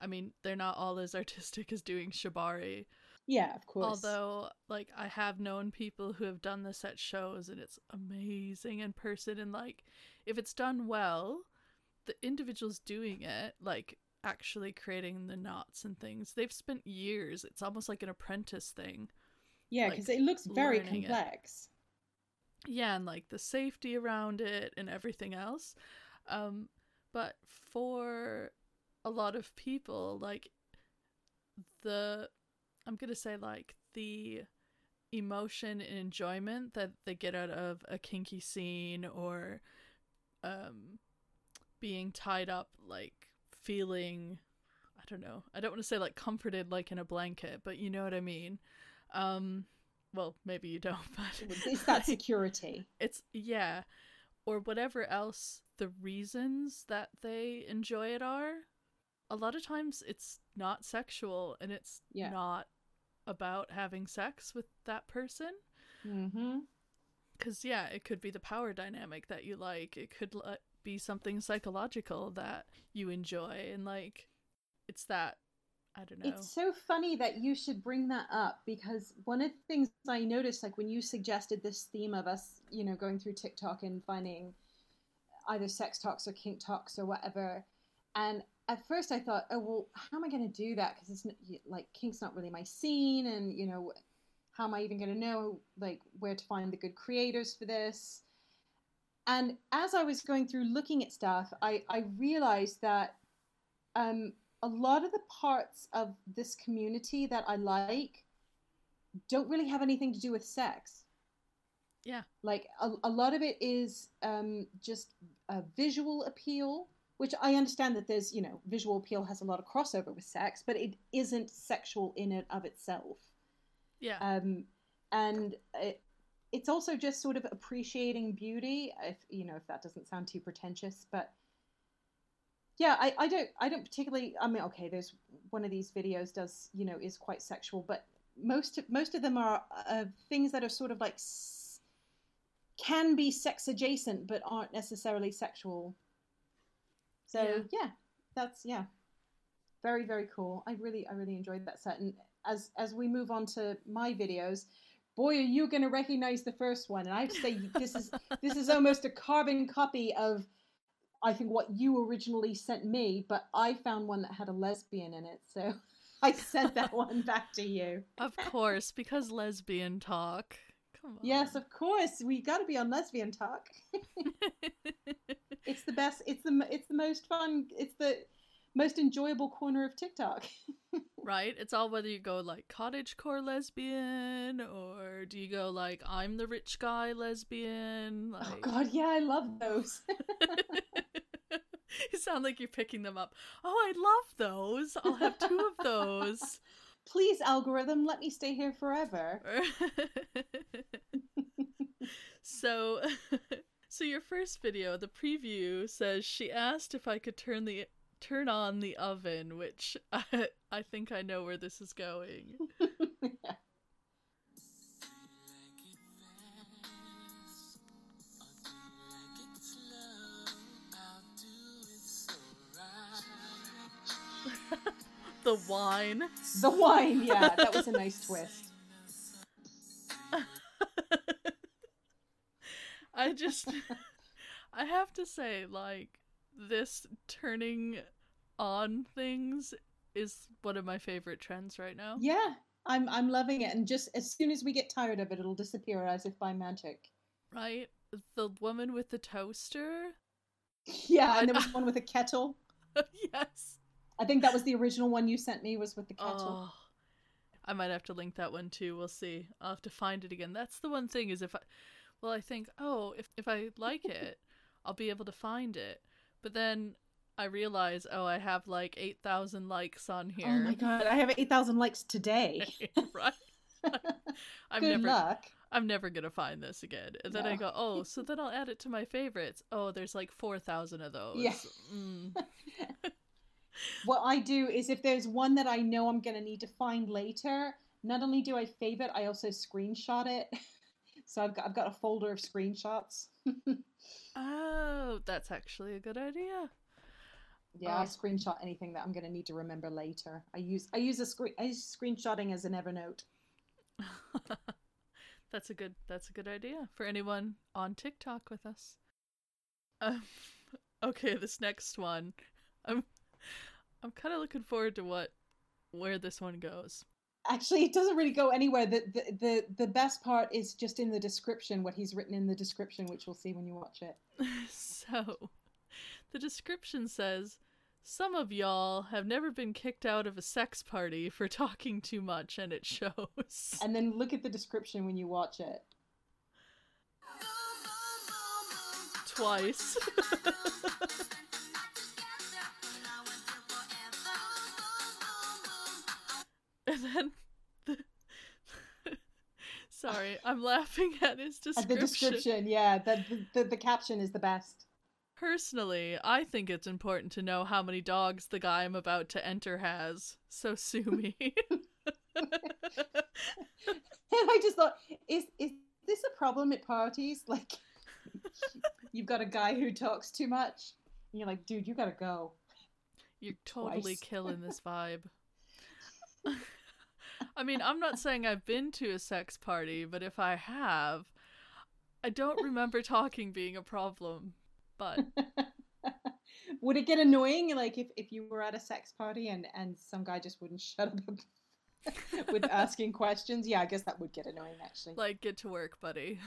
I mean, they're not all as artistic as doing shibari. Yeah of course Although, like, I have known people who have done this at shows and it's amazing in person. And, like, if it's done well, the individuals doing it, like, actually creating the knots and things, they've spent years. It's almost like an apprentice thing. yeah like, because it looks very learning it. complex Yeah, and, like, the safety around it and everything else. Um, but for a lot of people, like, the I'm gonna say like the emotion and enjoyment that they get out of a kinky scene or um being tied up like feeling I don't know. I don't want to say like comforted like in a blanket, but you know what I mean. Um well, maybe you don't, but it's that security it's yeah or whatever else the reasons that they enjoy it are a lot of times it's not sexual and it's Yeah. not about having sex with that person mm-hmm. because yeah it could be the power dynamic that you like it could li- be something psychological that you enjoy and like it's that i don't know It's so funny that you should bring that up because one of the things I noticed, like when you suggested this theme of us, you know, going through TikTok and finding either sex talks or kink talks or whatever, and at first I thought, oh well, how am I going to do that? Because it's like kink's not really my scene, and you know, how am I even going to know like where to find the good creators for this? And as I was going through looking at stuff, I, I realized that um, a lot of the parts of this community that I like don't really have anything to do with sex. yeah Like a, a lot of it is um, just a visual appeal, which I understand that there's, you know, visual appeal has a lot of crossover with sex, but it isn't sexual in and of itself. yeah Um, and it, it's also just sort of appreciating beauty. If you know, if that doesn't sound too pretentious, but yeah, I, I don't I don't particularly. I mean, okay, there's one of these videos does you know is quite sexual, but most of, most of them are uh, things that are sort of like s- can be sex adjacent, but aren't necessarily sexual. So Yeah. yeah, that's yeah, very very cool. I really I really enjoyed that set, and as as we move on to my videos, boy, are you going to recognize the first one? And I have to say this is this is almost a carbon copy of I think what you originally sent me, but I found one that had a lesbian in it, so I sent that one back to you. Of course, because lesbian talk. Come on. Yes, of course. We got to be on lesbian talk. it's the best. It's the it's the most fun. It's the most enjoyable corner of TikTok. right? It's all whether you go like cottagecore lesbian or do you go like I'm the rich guy lesbian? Oh, like... Oh God, yeah, I love those. you sound like you're picking them up. Oh, I love those. I'll have two of those. Please, algorithm, let me stay here forever. so, so your first video, the preview says she asked if I could turn the turn on the oven, which I, I think I know where this is going. the wine. The wine, yeah, that was a nice twist. I just I have to say like this turning on things is one of my favorite trends right now. Yeah, I'm I'm loving it and just as soon as we get tired of it it'll disappear as if by magic. Right? The woman with the toaster? Yeah, and there was one with a kettle. yes. I think that was the original one you sent me was with the kettle. Oh, I might have to link that one too. We'll see. I'll have to find it again. That's the one thing is if I well, I think, oh, if if I like it, I'll be able to find it. But then I realize, oh, I have like 8,000 likes on here. Oh my god, I have 8,000 likes today. right? I'm Good never luck. I'm never going to find this again. And then I go, "Oh, so then I'll add it to my favorites." Oh, there's like 4,000 of those. Yeah. Mm. What I do is if there's one that I know I'm going to need to find later, not only do I favorite, I also screenshot it. So I've got I've got a folder of screenshots. Oh, that's actually a good idea. Yeah, I Oh. screenshot anything that I'm going to need to remember later. I use I use a screen I use screenshotting as an Evernote. that's a good that's a good idea for anyone on TikTok with us. Um, okay, this next one, I'm I'm kind of looking forward to what where this one goes. Actually, it doesn't really go anywhere. The, the the the best part is just in the description, what he's written in the description, which we'll see when you watch it. so, the description says some of y'all have never been kicked out of a sex party for talking too much, and it shows. And then look at the description when you watch it. Twice. and then the Sorry, I'm laughing at his description. At the description, yeah, the, the the caption is the best. Personally, I think it's important to know how many dogs the guy I'm about to enter has. So sue me. And I just thought, is is this a problem at parties? Like, you've got a guy who talks too much, and you're like, dude, you gotta go. You're totally Twice. killing this vibe. I mean, I'm not saying I've been to a sex party, but if I have, I don't remember talking being a problem. But Would it get annoying, like if, if you were at a sex party and and some guy just wouldn't shut up with asking questions? Yeah, I guess that would get annoying actually. like, get to work, buddy.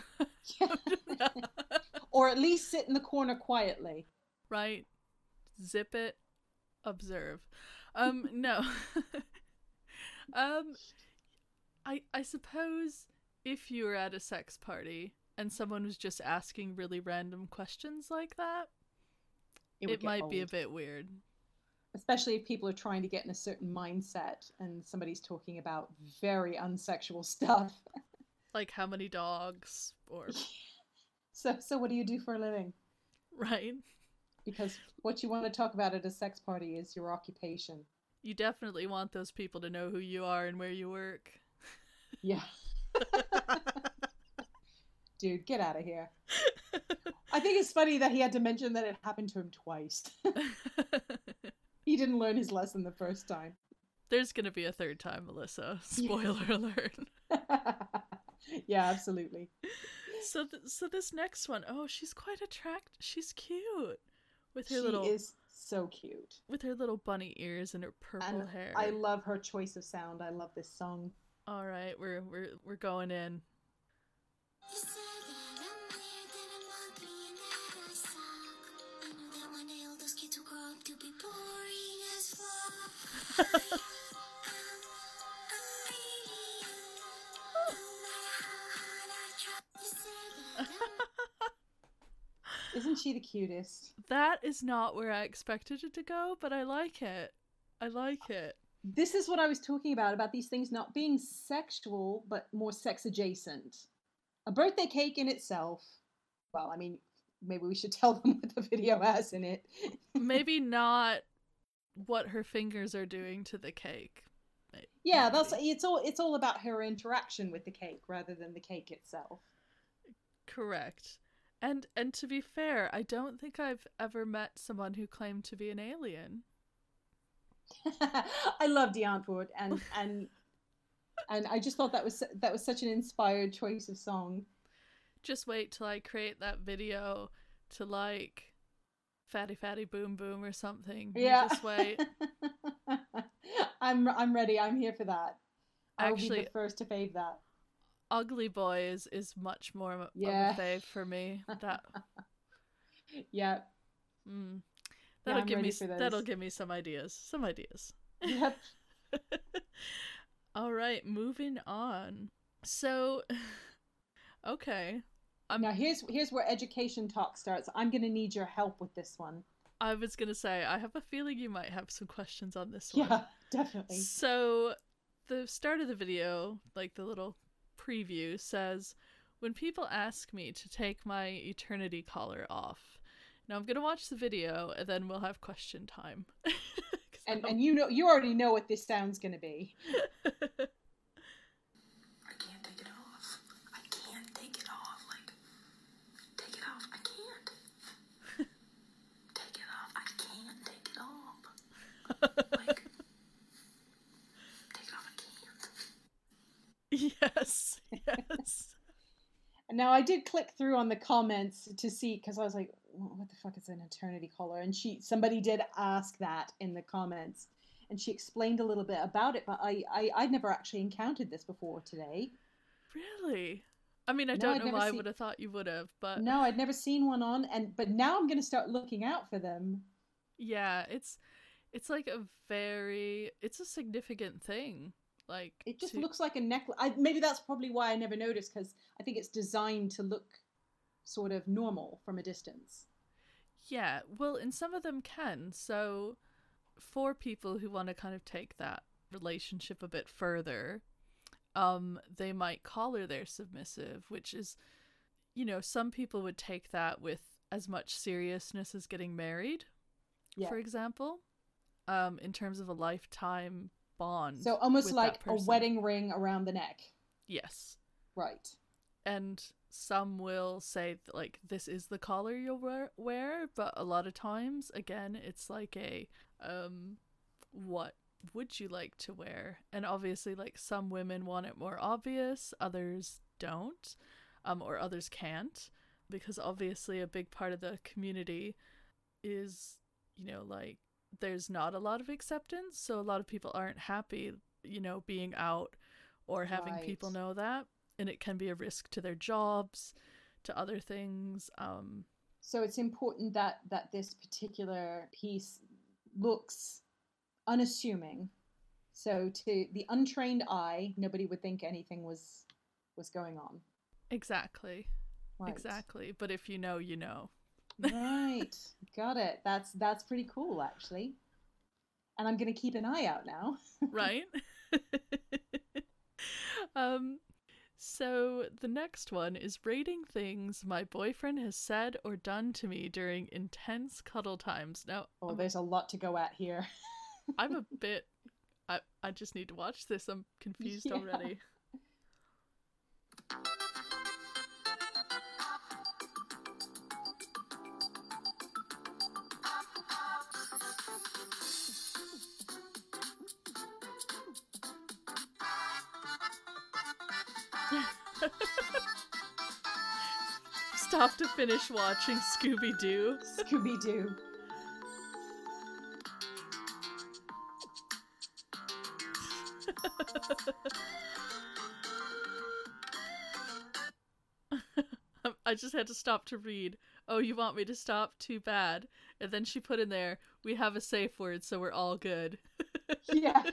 or at least sit in the corner quietly. right? Zip it, observe. Um, no. Um, I I suppose if you were at a sex party and someone was just asking really random questions like that, It, it, might be a bit weird. especially if people are trying to get in a certain mindset and somebody's talking about very unsexual stuff. Like how many dogs or So, so what do you do for a living? right? Because what you want to talk about at a sex party is your occupation. You definitely want those people to know who you are and where you work. Yeah. Dude, get out of here. I think it's funny that he had to mention that it happened to him twice. he didn't learn his lesson the first time. There's gonna be a third time, Melissa. Spoiler alert. yeah, absolutely. So, th- so this next one, oh, she's quite attract. She's cute. with her she little is so cute. with her little bunny ears and her purple And hair. I love her choice of sound. I love this song. All right, we're we're we're going in. she the cutest? That is not where I expected it to go, but I like it. I like it. This is what I was talking about about these things not being sexual, but more sex adjacent. A birthday cake in itself. Well, I mean, maybe we should tell them what the video has in it. Maybe not what her fingers are doing to the cake. May- Yeah, that's it's all it's all about her interaction with the cake rather than the cake itself. correct. And and to be fair, I don't think I've ever met someone who claimed to be an alien. I love Die Antwoord and and and I just thought that was that was such an inspired choice of song. Just wait till I create that video to like Fatty Fatty Boom Boom or something. Yeah. Just wait. I'm I'm ready. I'm here for that. I'll be the first to fave that. Ugly Boy is, is much more of a fave for me. That Yeah. mm, that'll I'm give me ready s- for that'll give me some ideas. Some ideas. Yep. All right, moving on. So, okay, I'm- now here's here's where education talk starts. I'm gonna need your help with this one. I was gonna say I have a feeling you might have some questions on this one. Yeah, definitely. So, the start of the video, like the little preview, says, When people ask me to take my eternity collar off. Now, I'm going to watch the video and then we'll have question time. And and you know you already know what this sound's gonna be. I can't take it off. I can't take it off. Like, take it off. I can't. take it off. I can't take it off. Like, take it off. I can't. yes, yes. And now I did click through on the comments to see because I was like, what the fuck is an eternity collar? And she somebody did ask that in the comments, and she explained a little bit about it. But I, I I'd never actually encountered this before today. Really? I mean, I No, don't I'd know why I would have thought you would have, but No, I'd never seen one on, and but now I'm gonna start looking out for them. yeah, it's it's like a very it's a significant thing. Like It just to- looks like a necklace. I, maybe that's probably why I never noticed because I think it's designed to look sort of normal from a distance. Yeah, well, and some of them can. So, for people who want to kind of take that relationship a bit further, um, they might collar their submissive, which is, you know, some people would take that with as much seriousness as getting married, Yeah. for example, um, in terms of a lifetime bond. So almost like a wedding ring around the neck. Yes. Right. and some will say that, like this is the collar you'll wear, wear but a lot of times again it's like a um what would you like to wear and obviously like some women want it more obvious others don't um or others can't because obviously a big part of the community is you know like there's not a lot of acceptance so a lot of people aren't happy you know being out or having people know that and it can be a risk to their jobs to other things um So it's important that that this particular piece looks unassuming. So to the untrained eye, nobody would think anything was was going on. exactly Right. exactly but if you know you know right. Got it. That's that's pretty cool actually. And I'm going to keep an eye out now. right um so the next one is rating things my boyfriend has said or done to me during intense cuddle times now Oh, I'm- there's a lot to go at here. I'm a bit I I just need to watch this. I'm confused Yeah. already. finish watching Scooby Doo. Scooby Doo. I just had to stop to read. Oh, you want me to stop? Too bad. And then she put in there, we have a safe word, so we're all good. yeah.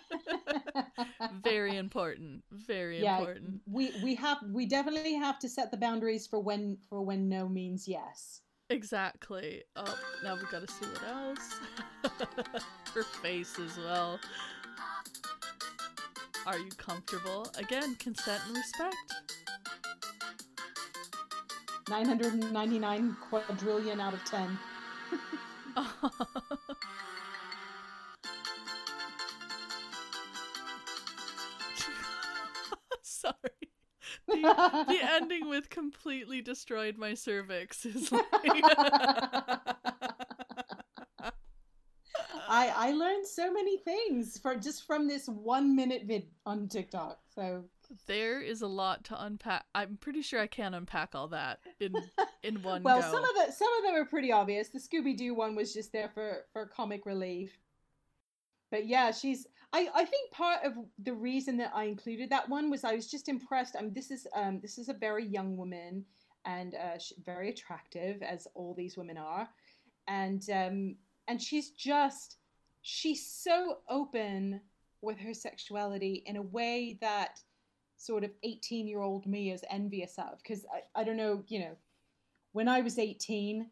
Very important. Very yeah. important. We we have we definitely have to set the boundaries for when for when no means yes. Exactly. Oh, now we've gotta see what else. Her face as well. Are you comfortable? Again, consent and respect. 999 quadrillion out of 10. The, ending with completely destroyed my cervix is like. I I learned so many things for just from this one minute vid on TikTok. So there is a lot to unpack. I'm pretty sure I can't unpack all that in in one minute. well, go. some of the some of them are pretty obvious. The Scooby Doo one was just there for for comic relief. But yeah, she's. I I think part of the reason that I included that one was I was just impressed. I mean, this is um this is a very young woman and uh, very attractive as all these women are, and um and she's just she's so open with her sexuality in a way that sort of 18 year old me is envious of because I, I don't know you know when i was 18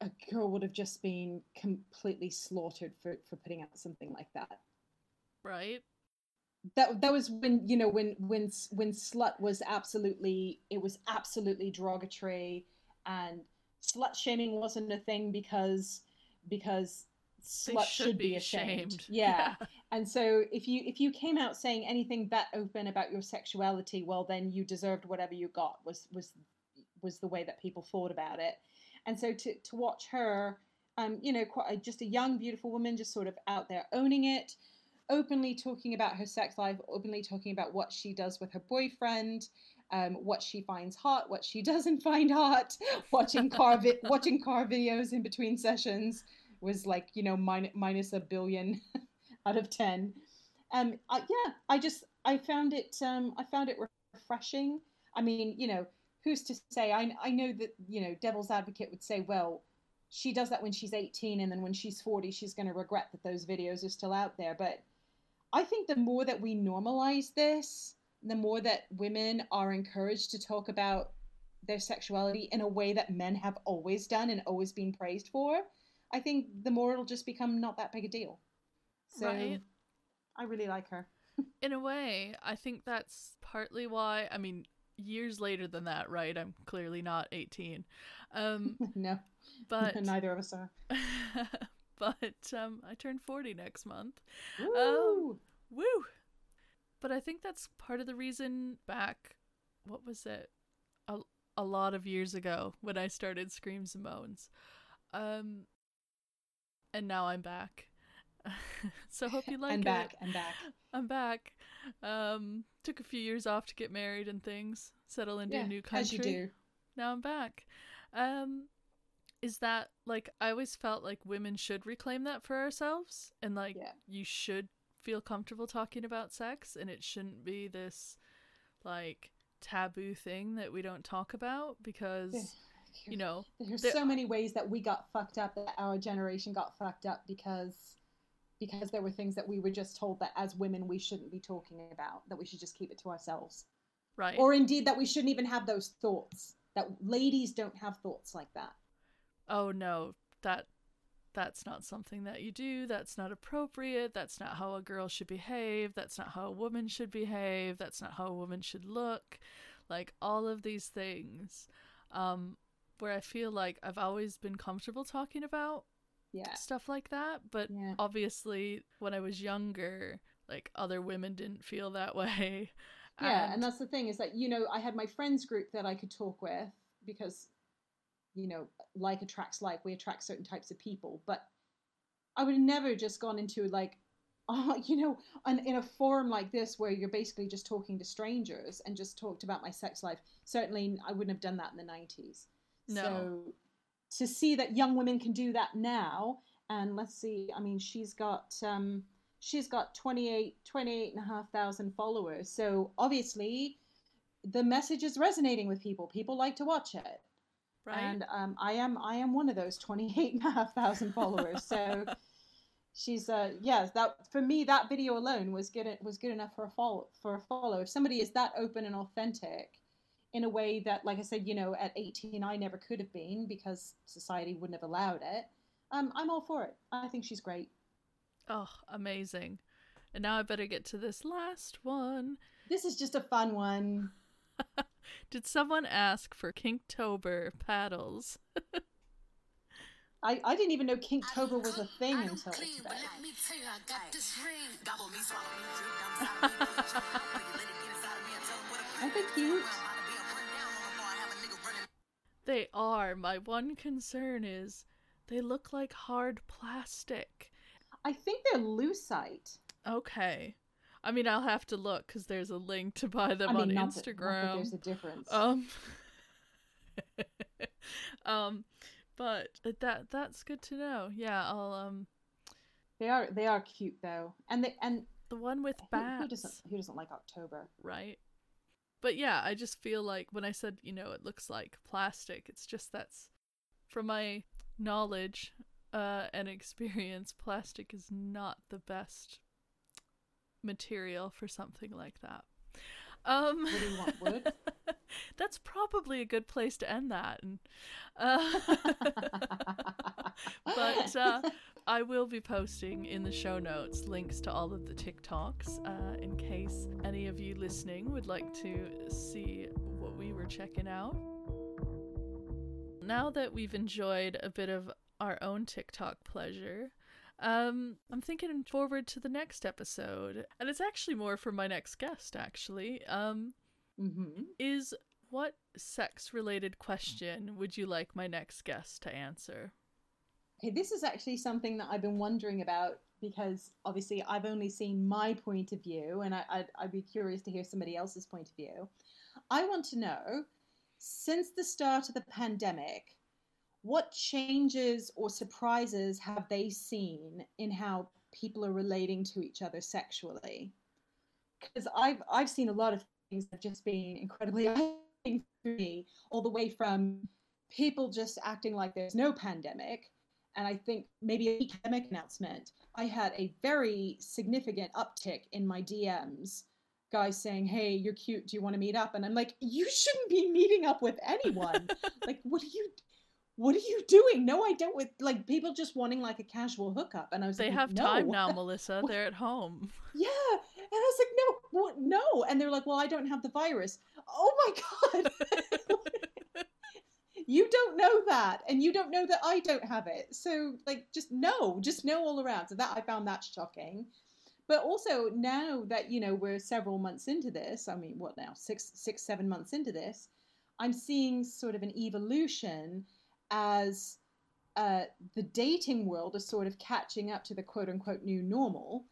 a, girl would have just been completely slaughtered for, for putting out something like that right that that was when you know when when when slut was absolutely it was absolutely derogatory and slut shaming wasn't a thing because because slut should, be ashamed. Yeah. And so if you if you came out saying anything that open about your sexuality, well then you deserved whatever you got was was was the way that people thought about it. And so to to watch her um you know quite a, just a young beautiful woman just sort of out there owning it, openly talking about her sex life, openly talking about what she does with her boyfriend, um, what she finds hot, what she doesn't find hot, watching car vi- watching car videos in between sessions was like you know min- minus a billion out of 10 um I, yeah i just i found it um i found it refreshing. I mean you know who's to say i i know that you know devil's advocate would say well she does that when she's 18 and then when she's 40 she's going to regret that those videos are still out there but i think the more that we normalize this the more that women are encouraged to talk about their sexuality in a way that men have always done and always been praised for I think the more it'll just become not that big a deal. So Right. I really like her. In a way, I think that's partly why. I mean, years later than that, right? I'm clearly not 18. Um, no, but neither of us are. but um, I turn 40 next month. Woo! Woo! But I think that's part of the reason back, what was it? A, a lot of years ago when I started Screams and Moans. Um, and now I'm back. so hope you like I'm it. back. I'm back. I'm back. Um, took a few years off to get married and things, settle into Yeah, a new country. as you do. Now I'm back. Um, is that like I always felt like women should reclaim that for ourselves, and like Yeah. you should feel comfortable talking about sex, and it shouldn't be this like taboo thing that we don't talk about because you know There's there- so many ways that we got fucked up, that our generation got fucked up because because there were things that we were just told that as women we shouldn't be talking about, that we should just keep it to ourselves. right Or indeed that we shouldn't even have those thoughts. That ladies don't have thoughts like that. oh no that that's not something that you do that's not appropriate that's not how a girl should behave that's not how a woman should behave that's not how a woman should look like all of these things um where i feel like i've always been comfortable talking about Yeah. stuff like that but Yeah. obviously when i was younger like other women didn't feel that way Yeah, and that's the thing is that you know I had my friends group that I could talk with because you know like attracts like we attract certain types of people, but I would have never just gone into like oh you know an, in a forum like this where you're basically just talking to strangers and just talked about my sex life. Certainly I wouldn't have done that in the 90s. No. So to see that young women can do that now. And let's see I mean she's got um she's got 28 28 and a half thousand followers. So obviously the message is resonating with people. People like to watch it. Right? and um, i am i am one of those 28 and a half thousand followers. So she's uh yes that for me that video alone was good was good enough for a follow for a follow. If somebody is that open and authentic in a way that like i said you know at 18 i never could have been because society wouldn't have allowed it um, i'm all for it i think she's great oh, amazing. And now I better get to this last one. this is just a fun one Did someone ask for Kinktober paddles? i, I didn't even know kinktober was a thing until today me tell you, I got this ring. Gobble me, swallow aren't they cute They are. My one concern is they look like hard plastic. i think they're lucite Okay. I mean, I'll have to look because there's a link to buy them i mean on not that, that there's a difference Um, um, but that that's good to know. Yeah, I'll um they are they are cute though and they and the one with who, bats, who doesn't who doesn't like october right? But yeah, I just feel like when I said you know it looks like plastic, it's just that's from my knowledge uh and experience, plastic is not the best material for something like that. Um, what do you want wood that's probably a good place to end that. And, uh, but uh, I will be posting in the show notes links to all of the TikToks uh, in case any of you listening would like to see what we were checking out. Now that we've enjoyed a bit of our own TikTok pleasure, um, I'm thinking forward to the next episode, and it's actually more for my next guest. Actually, um, hmm is what sex related question would you like my next guest to answer? Okay, this is actually something that I've been wondering about because obviously I've only seen my point of view, and I, I'd, I'd be curious to hear somebody else's point of view. I want to know, since the start of the pandemic, what changes or surprises have they seen in how people are relating to each other sexually? Because I've I've seen a lot of things that have just been incredibly eye-opening for me, all the way from people just acting like there's no pandemic and I think maybe a pandemic announcement, I had a very significant uptick in my DMs. Guys saying, "Hey, you're cute. Do you want to meet up?" And I'm like, "You shouldn't be meeting up with anyone. like, what are you, what are you doing? No, I don't. With like people just wanting like a casual hookup." And I was like, They like, have no. time now, Melissa. They're at home. Yeah, and I was like, "No, what? No." And they're like, "Well, I don't have the virus." Oh my god. You don't know that and you don't know that i don't have it. So like just know just know all around. So that i found that shocking. But also now that you know we're several months into this i mean what now six six seven months into this i'm seeing sort of an evolution as uh, the dating world is sort of catching up to the quote unquote new normal.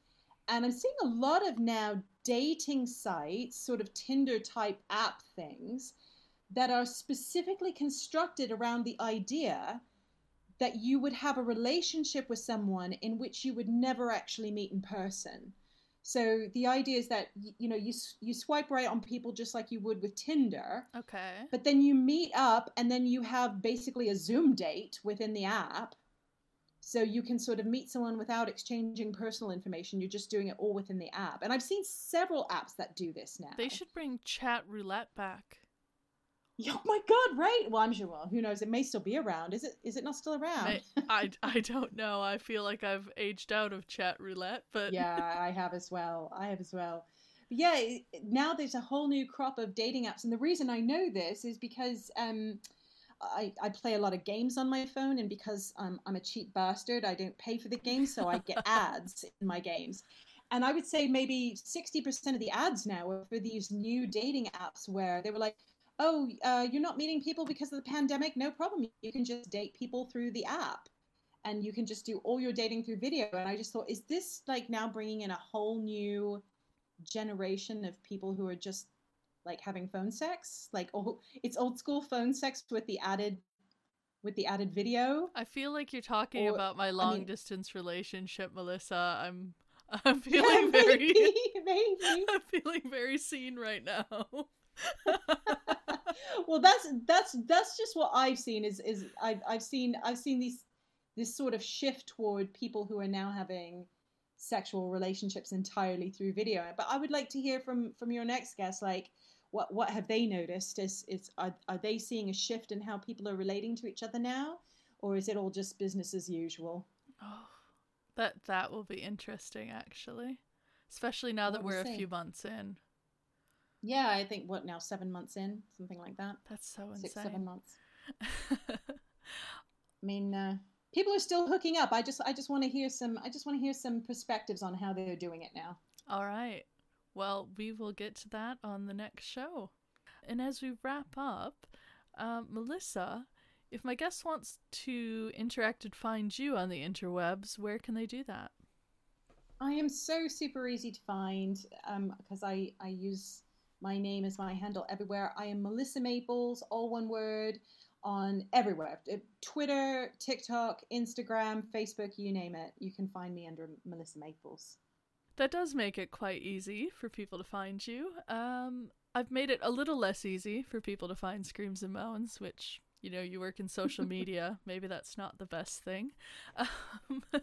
And i'm seeing a lot of now dating sites sort of tinder type app things that are specifically constructed around the idea that you would have a relationship with someone in which you would never actually meet in person. So the idea is that you know you you swipe right on people just like you would with Tinder, Okay. but then you meet up and then you have basically a Zoom date within the app. So you can sort of meet someone without exchanging personal information. You're just doing it all within the app. And I've seen several apps that do this now. They should bring chat roulette back. Oh my god, right? Well, I'm sure. Well, who knows? It may still be around. Is it? Is it not still around? I, I, I don't know. I feel like I've aged out of chat roulette, but yeah, I have as well. I have as well. But yeah, now there's a whole new crop of dating apps, and the reason I know this is because um, I I play a lot of games on my phone, and because um, I'm a cheap bastard, I don't pay for the games, so I get ads in my games. And I would say maybe 60% of the ads now are for these new dating apps where they were like, oh, uh, you're not meeting people because of the pandemic? No problem. You can just date people through the app and you can just do all your dating through video. And I just thought, is this like now bringing in a whole new generation of people who are just like having phone sex? Like, oh, it's old school phone sex with the added with the added video. I feel like you're talking Or- about my I long mean- distance relationship, Melissa. I'm I'm feeling very maybe, maybe. I'm feeling very seen right now. Well, that's that's that's just what I've seen. Is is I've I've seen I've seen these this sort of shift toward people who are now having sexual relationships entirely through video. But I would like to hear from from your next guest, like what what have they noticed? Is is are, are they seeing a shift in how people are relating to each other now, or is it all just business as usual? Oh, that that will be interesting actually. Especially now that we're a few months in. Yeah, I think what now seven months in, something like that. That's so Six insane. seven months. I mean, uh, people are still hooking up. I just I just want to hear some I just want to hear some perspectives on how they're doing it now. All right. Well, we will get to that on the next show. And as we wrap up, um, Melissa, if my guest wants to interact and find you on the interwebs, where can they do that? I am so super easy to find because I, I use my name is my handle everywhere. I am Melissa Maples, all one word, on everywhere Uh, Twitter, TikTok, Instagram, Facebook, you name it. You can find me under Melissa Maples. That does make it quite easy for people to find you. Um, I've made it a little less easy for people to find Screams and Moans, which, you know, you work in social media. Maybe that's not the best thing. Um,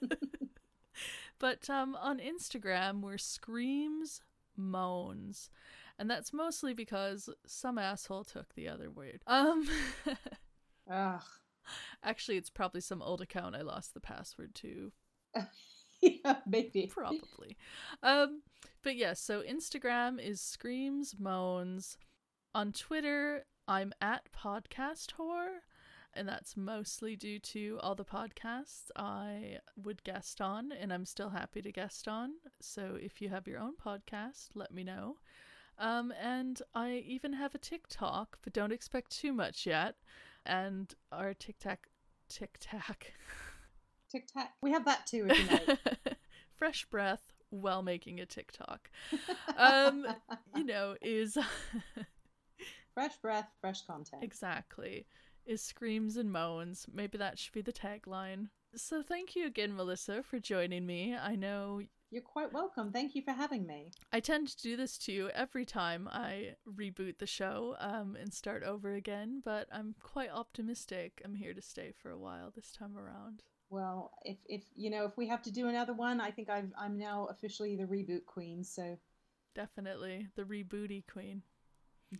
but um, on Instagram, we're Screams Moans. And that's mostly because some asshole took the other word. Um, Ugh. actually, it's probably some old account I lost the password to. yeah, maybe. Probably. Um, but yes, so Instagram is Screams Moans. On Twitter, I'm at Podcast Whore, and that's mostly due to all the podcasts I would guest on, and I'm still happy to guest on. So if you have your own podcast, let me know. Um, and I even have a TikTok, but don't expect too much yet. And our TikTok, TikTok. Tic Tac. We have that too, if you know. fresh breath while making a TikTok. Um, you know, is fresh breath, fresh content. exactly is screams and moans. Maybe that should be the tagline. So thank you again, Melissa, for joining me. I know You're quite welcome. Thank you for having me. I tend to do this to you every time I reboot the show um, and start over again, but I'm quite optimistic. I'm here to stay for a while this time around. Well, if if you know if we have to do another one, I think I've I'm now officially the reboot queen. So Definitely the rebooty queen.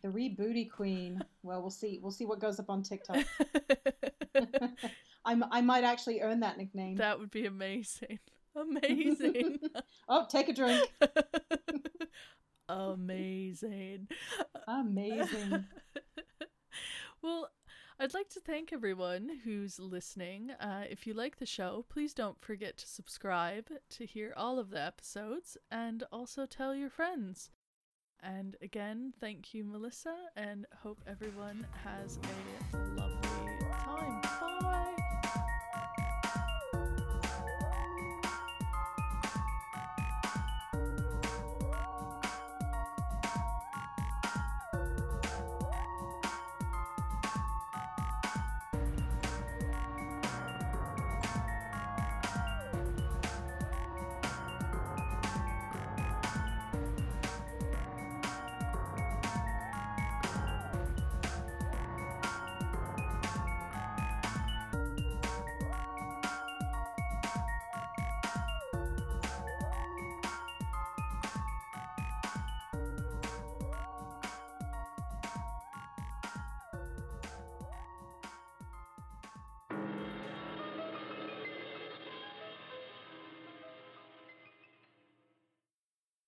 the rebooty queen. Well, we'll see. We'll see what goes up on TikTok. I'm I might actually earn that nickname. that would be amazing. Amazing. oh, take a drink. Amazing. Amazing. well, I'd like to thank everyone who's listening. Uh, if you like the show, please don't forget to subscribe to hear all of the episodes and also tell your friends. And again, thank you, Melissa, and hope everyone has a